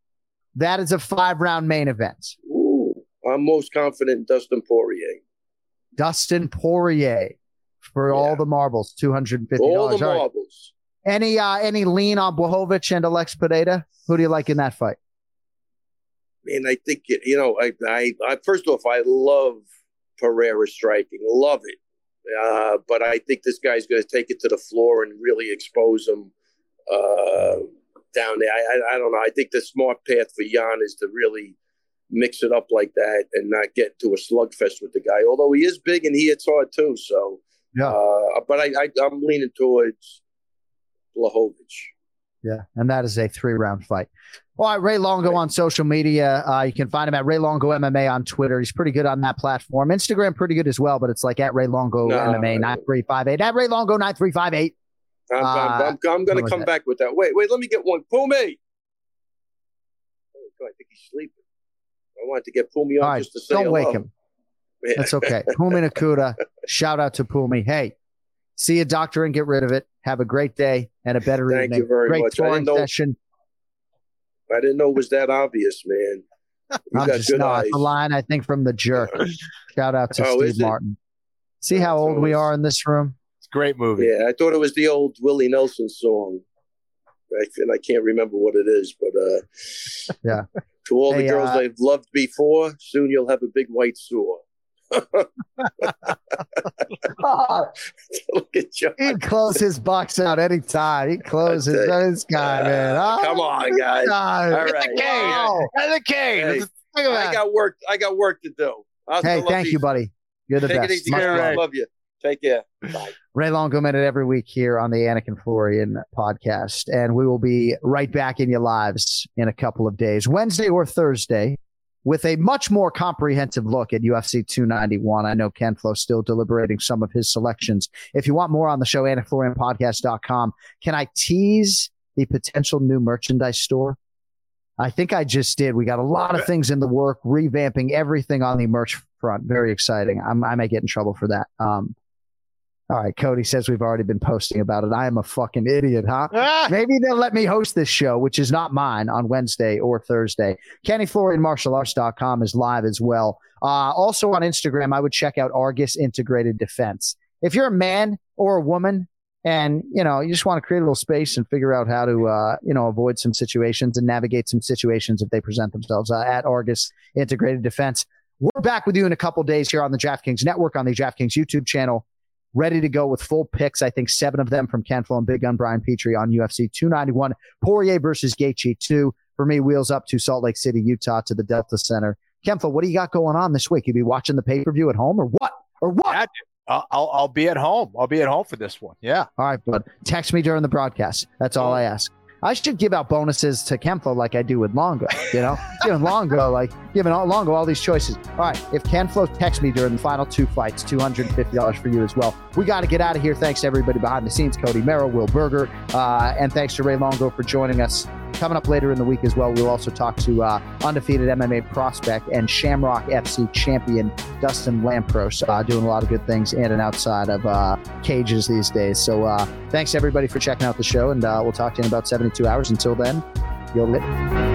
That is a five round main event. Ooh, I'm most confident in Dustin Poirier. Dustin Poirier for all the marbles, two hundred and fifty dollars. All the marbles. Any uh, any lean on Błachowicz and Alex Pereira? Who do you like in that fight? Man, I think you know. I, I, I first off, I love Pereira striking, love it. Uh, but I think this guy's going to take it to the floor and really expose him uh, down there. I, I, I don't know. I think the smart path for Jan is to really mix it up like that and not get to a slugfest with the guy. Although he is big and he hits hard too. So, Yeah. uh, but I, I, I'm leaning towards Błachowicz. Yeah, and that is a three round fight. All right, Ray Longo on social media. Uh, you can find him at Ray Longo MMA on Twitter. He's pretty good on that platform. Instagram, pretty good as well, but it's like at Ray Longo No. MMA nine three five eight. At Ray Longo nine three five eight. I'm, I'm, Uh, I'm, I'm going to come that? back with that. Wait, wait, let me get one. Pumi. Oh, God, I think he's sleeping. I wanted to get Pumi on All right, just to say don't wake him. That's okay. Phumi Nkuta. [laughs] Shout out to Pumi. Hey, see a doctor and get rid of it. Have a great day and a better Thank evening. you very great much. I touring didn't know- session. I didn't know it was that obvious, man. You I'm got just good no, eyes. it's a line I think from the jerk. [laughs] Shout out to Oh, Steve? Martin. See how old we are in this room? It's a great movie. Yeah, I thought it was the old Willie Nelson song. I, and I can't remember what it is, but uh, [laughs] Yeah. to all the girls uh, I've loved before, soon you'll have a big white sore. [laughs] [laughs] Look at you. He'd close his box out anytime. He'd close his, That's it. this guy, man. Oh, Come on, this guys. guy. All the cane. Wow. The cane. Hey, I got work. I got work to do. Hasta Hey, thank you, buddy. You're the Take best. it easy, Much love. Love you. Take care. Bye. Ray Longo Minute every week here on the Anik and Florian podcast. And we will be right back in your lives in a couple of days, Wednesday or Thursday, with a much more comprehensive look at UFC 291. I know Ken Flo still deliberating some of his selections. If you want more on the show, AnikFlorianPodcast.com. Can I tease the potential new merchandise store? I think I just did. We got a lot of things in the work, revamping everything on the merch front. Very exciting. I'm, I may get in trouble for that. Um, all right, Cody says we've already been posting about it. I am a fucking idiot, huh? [laughs] Ah! Maybe they'll let me host this show, which is not mine, on Wednesday or Thursday. Kenny Florian martialarts.com is live as well. Uh, also on Instagram, I would check out Argus Integrated Defense. If you're a man or a woman and you know you just want to create a little space and figure out how to uh, you know avoid some situations and navigate some situations if they present themselves uh, at Argus Integrated Defense. We're back with you in a couple days here on the DraftKings Network on the DraftKings YouTube channel ready to go with full picks. I think seven of them from Ken Flo and Big Gun Brian Petrie on UFC 291. Poirier versus Gaethje 2. for me, wheels up to Salt Lake City, Utah, to the Delta Center. Ken Flo, what do you got going on this week? You be watching the pay per view at home or what? Or what? Yeah, I'll, I'll be at home. I'll be at home for this one. Yeah. All right, bud. Text me during the broadcast. That's all I ask. I should give out bonuses to Ken Flo like I do with Longo. You know, [laughs] giving Longo like giving Longo all these choices. All right, if Kenflo texts me during the final two fights, two hundred and fifty dollars for you as well. We got to get out of here. Thanks to everybody behind the scenes, Cody Merrill, Will Berger, uh, and thanks to Ray Longo for joining us. Coming up later in the week as well, we'll also talk to uh, undefeated MMA prospect and Shamrock FC champion Dustin Lampros, uh, doing a lot of good things in and outside of uh, cages these days. So uh, thanks everybody for checking out the show, and uh, we'll talk to you in about 72 hours. Until then, you'll lit.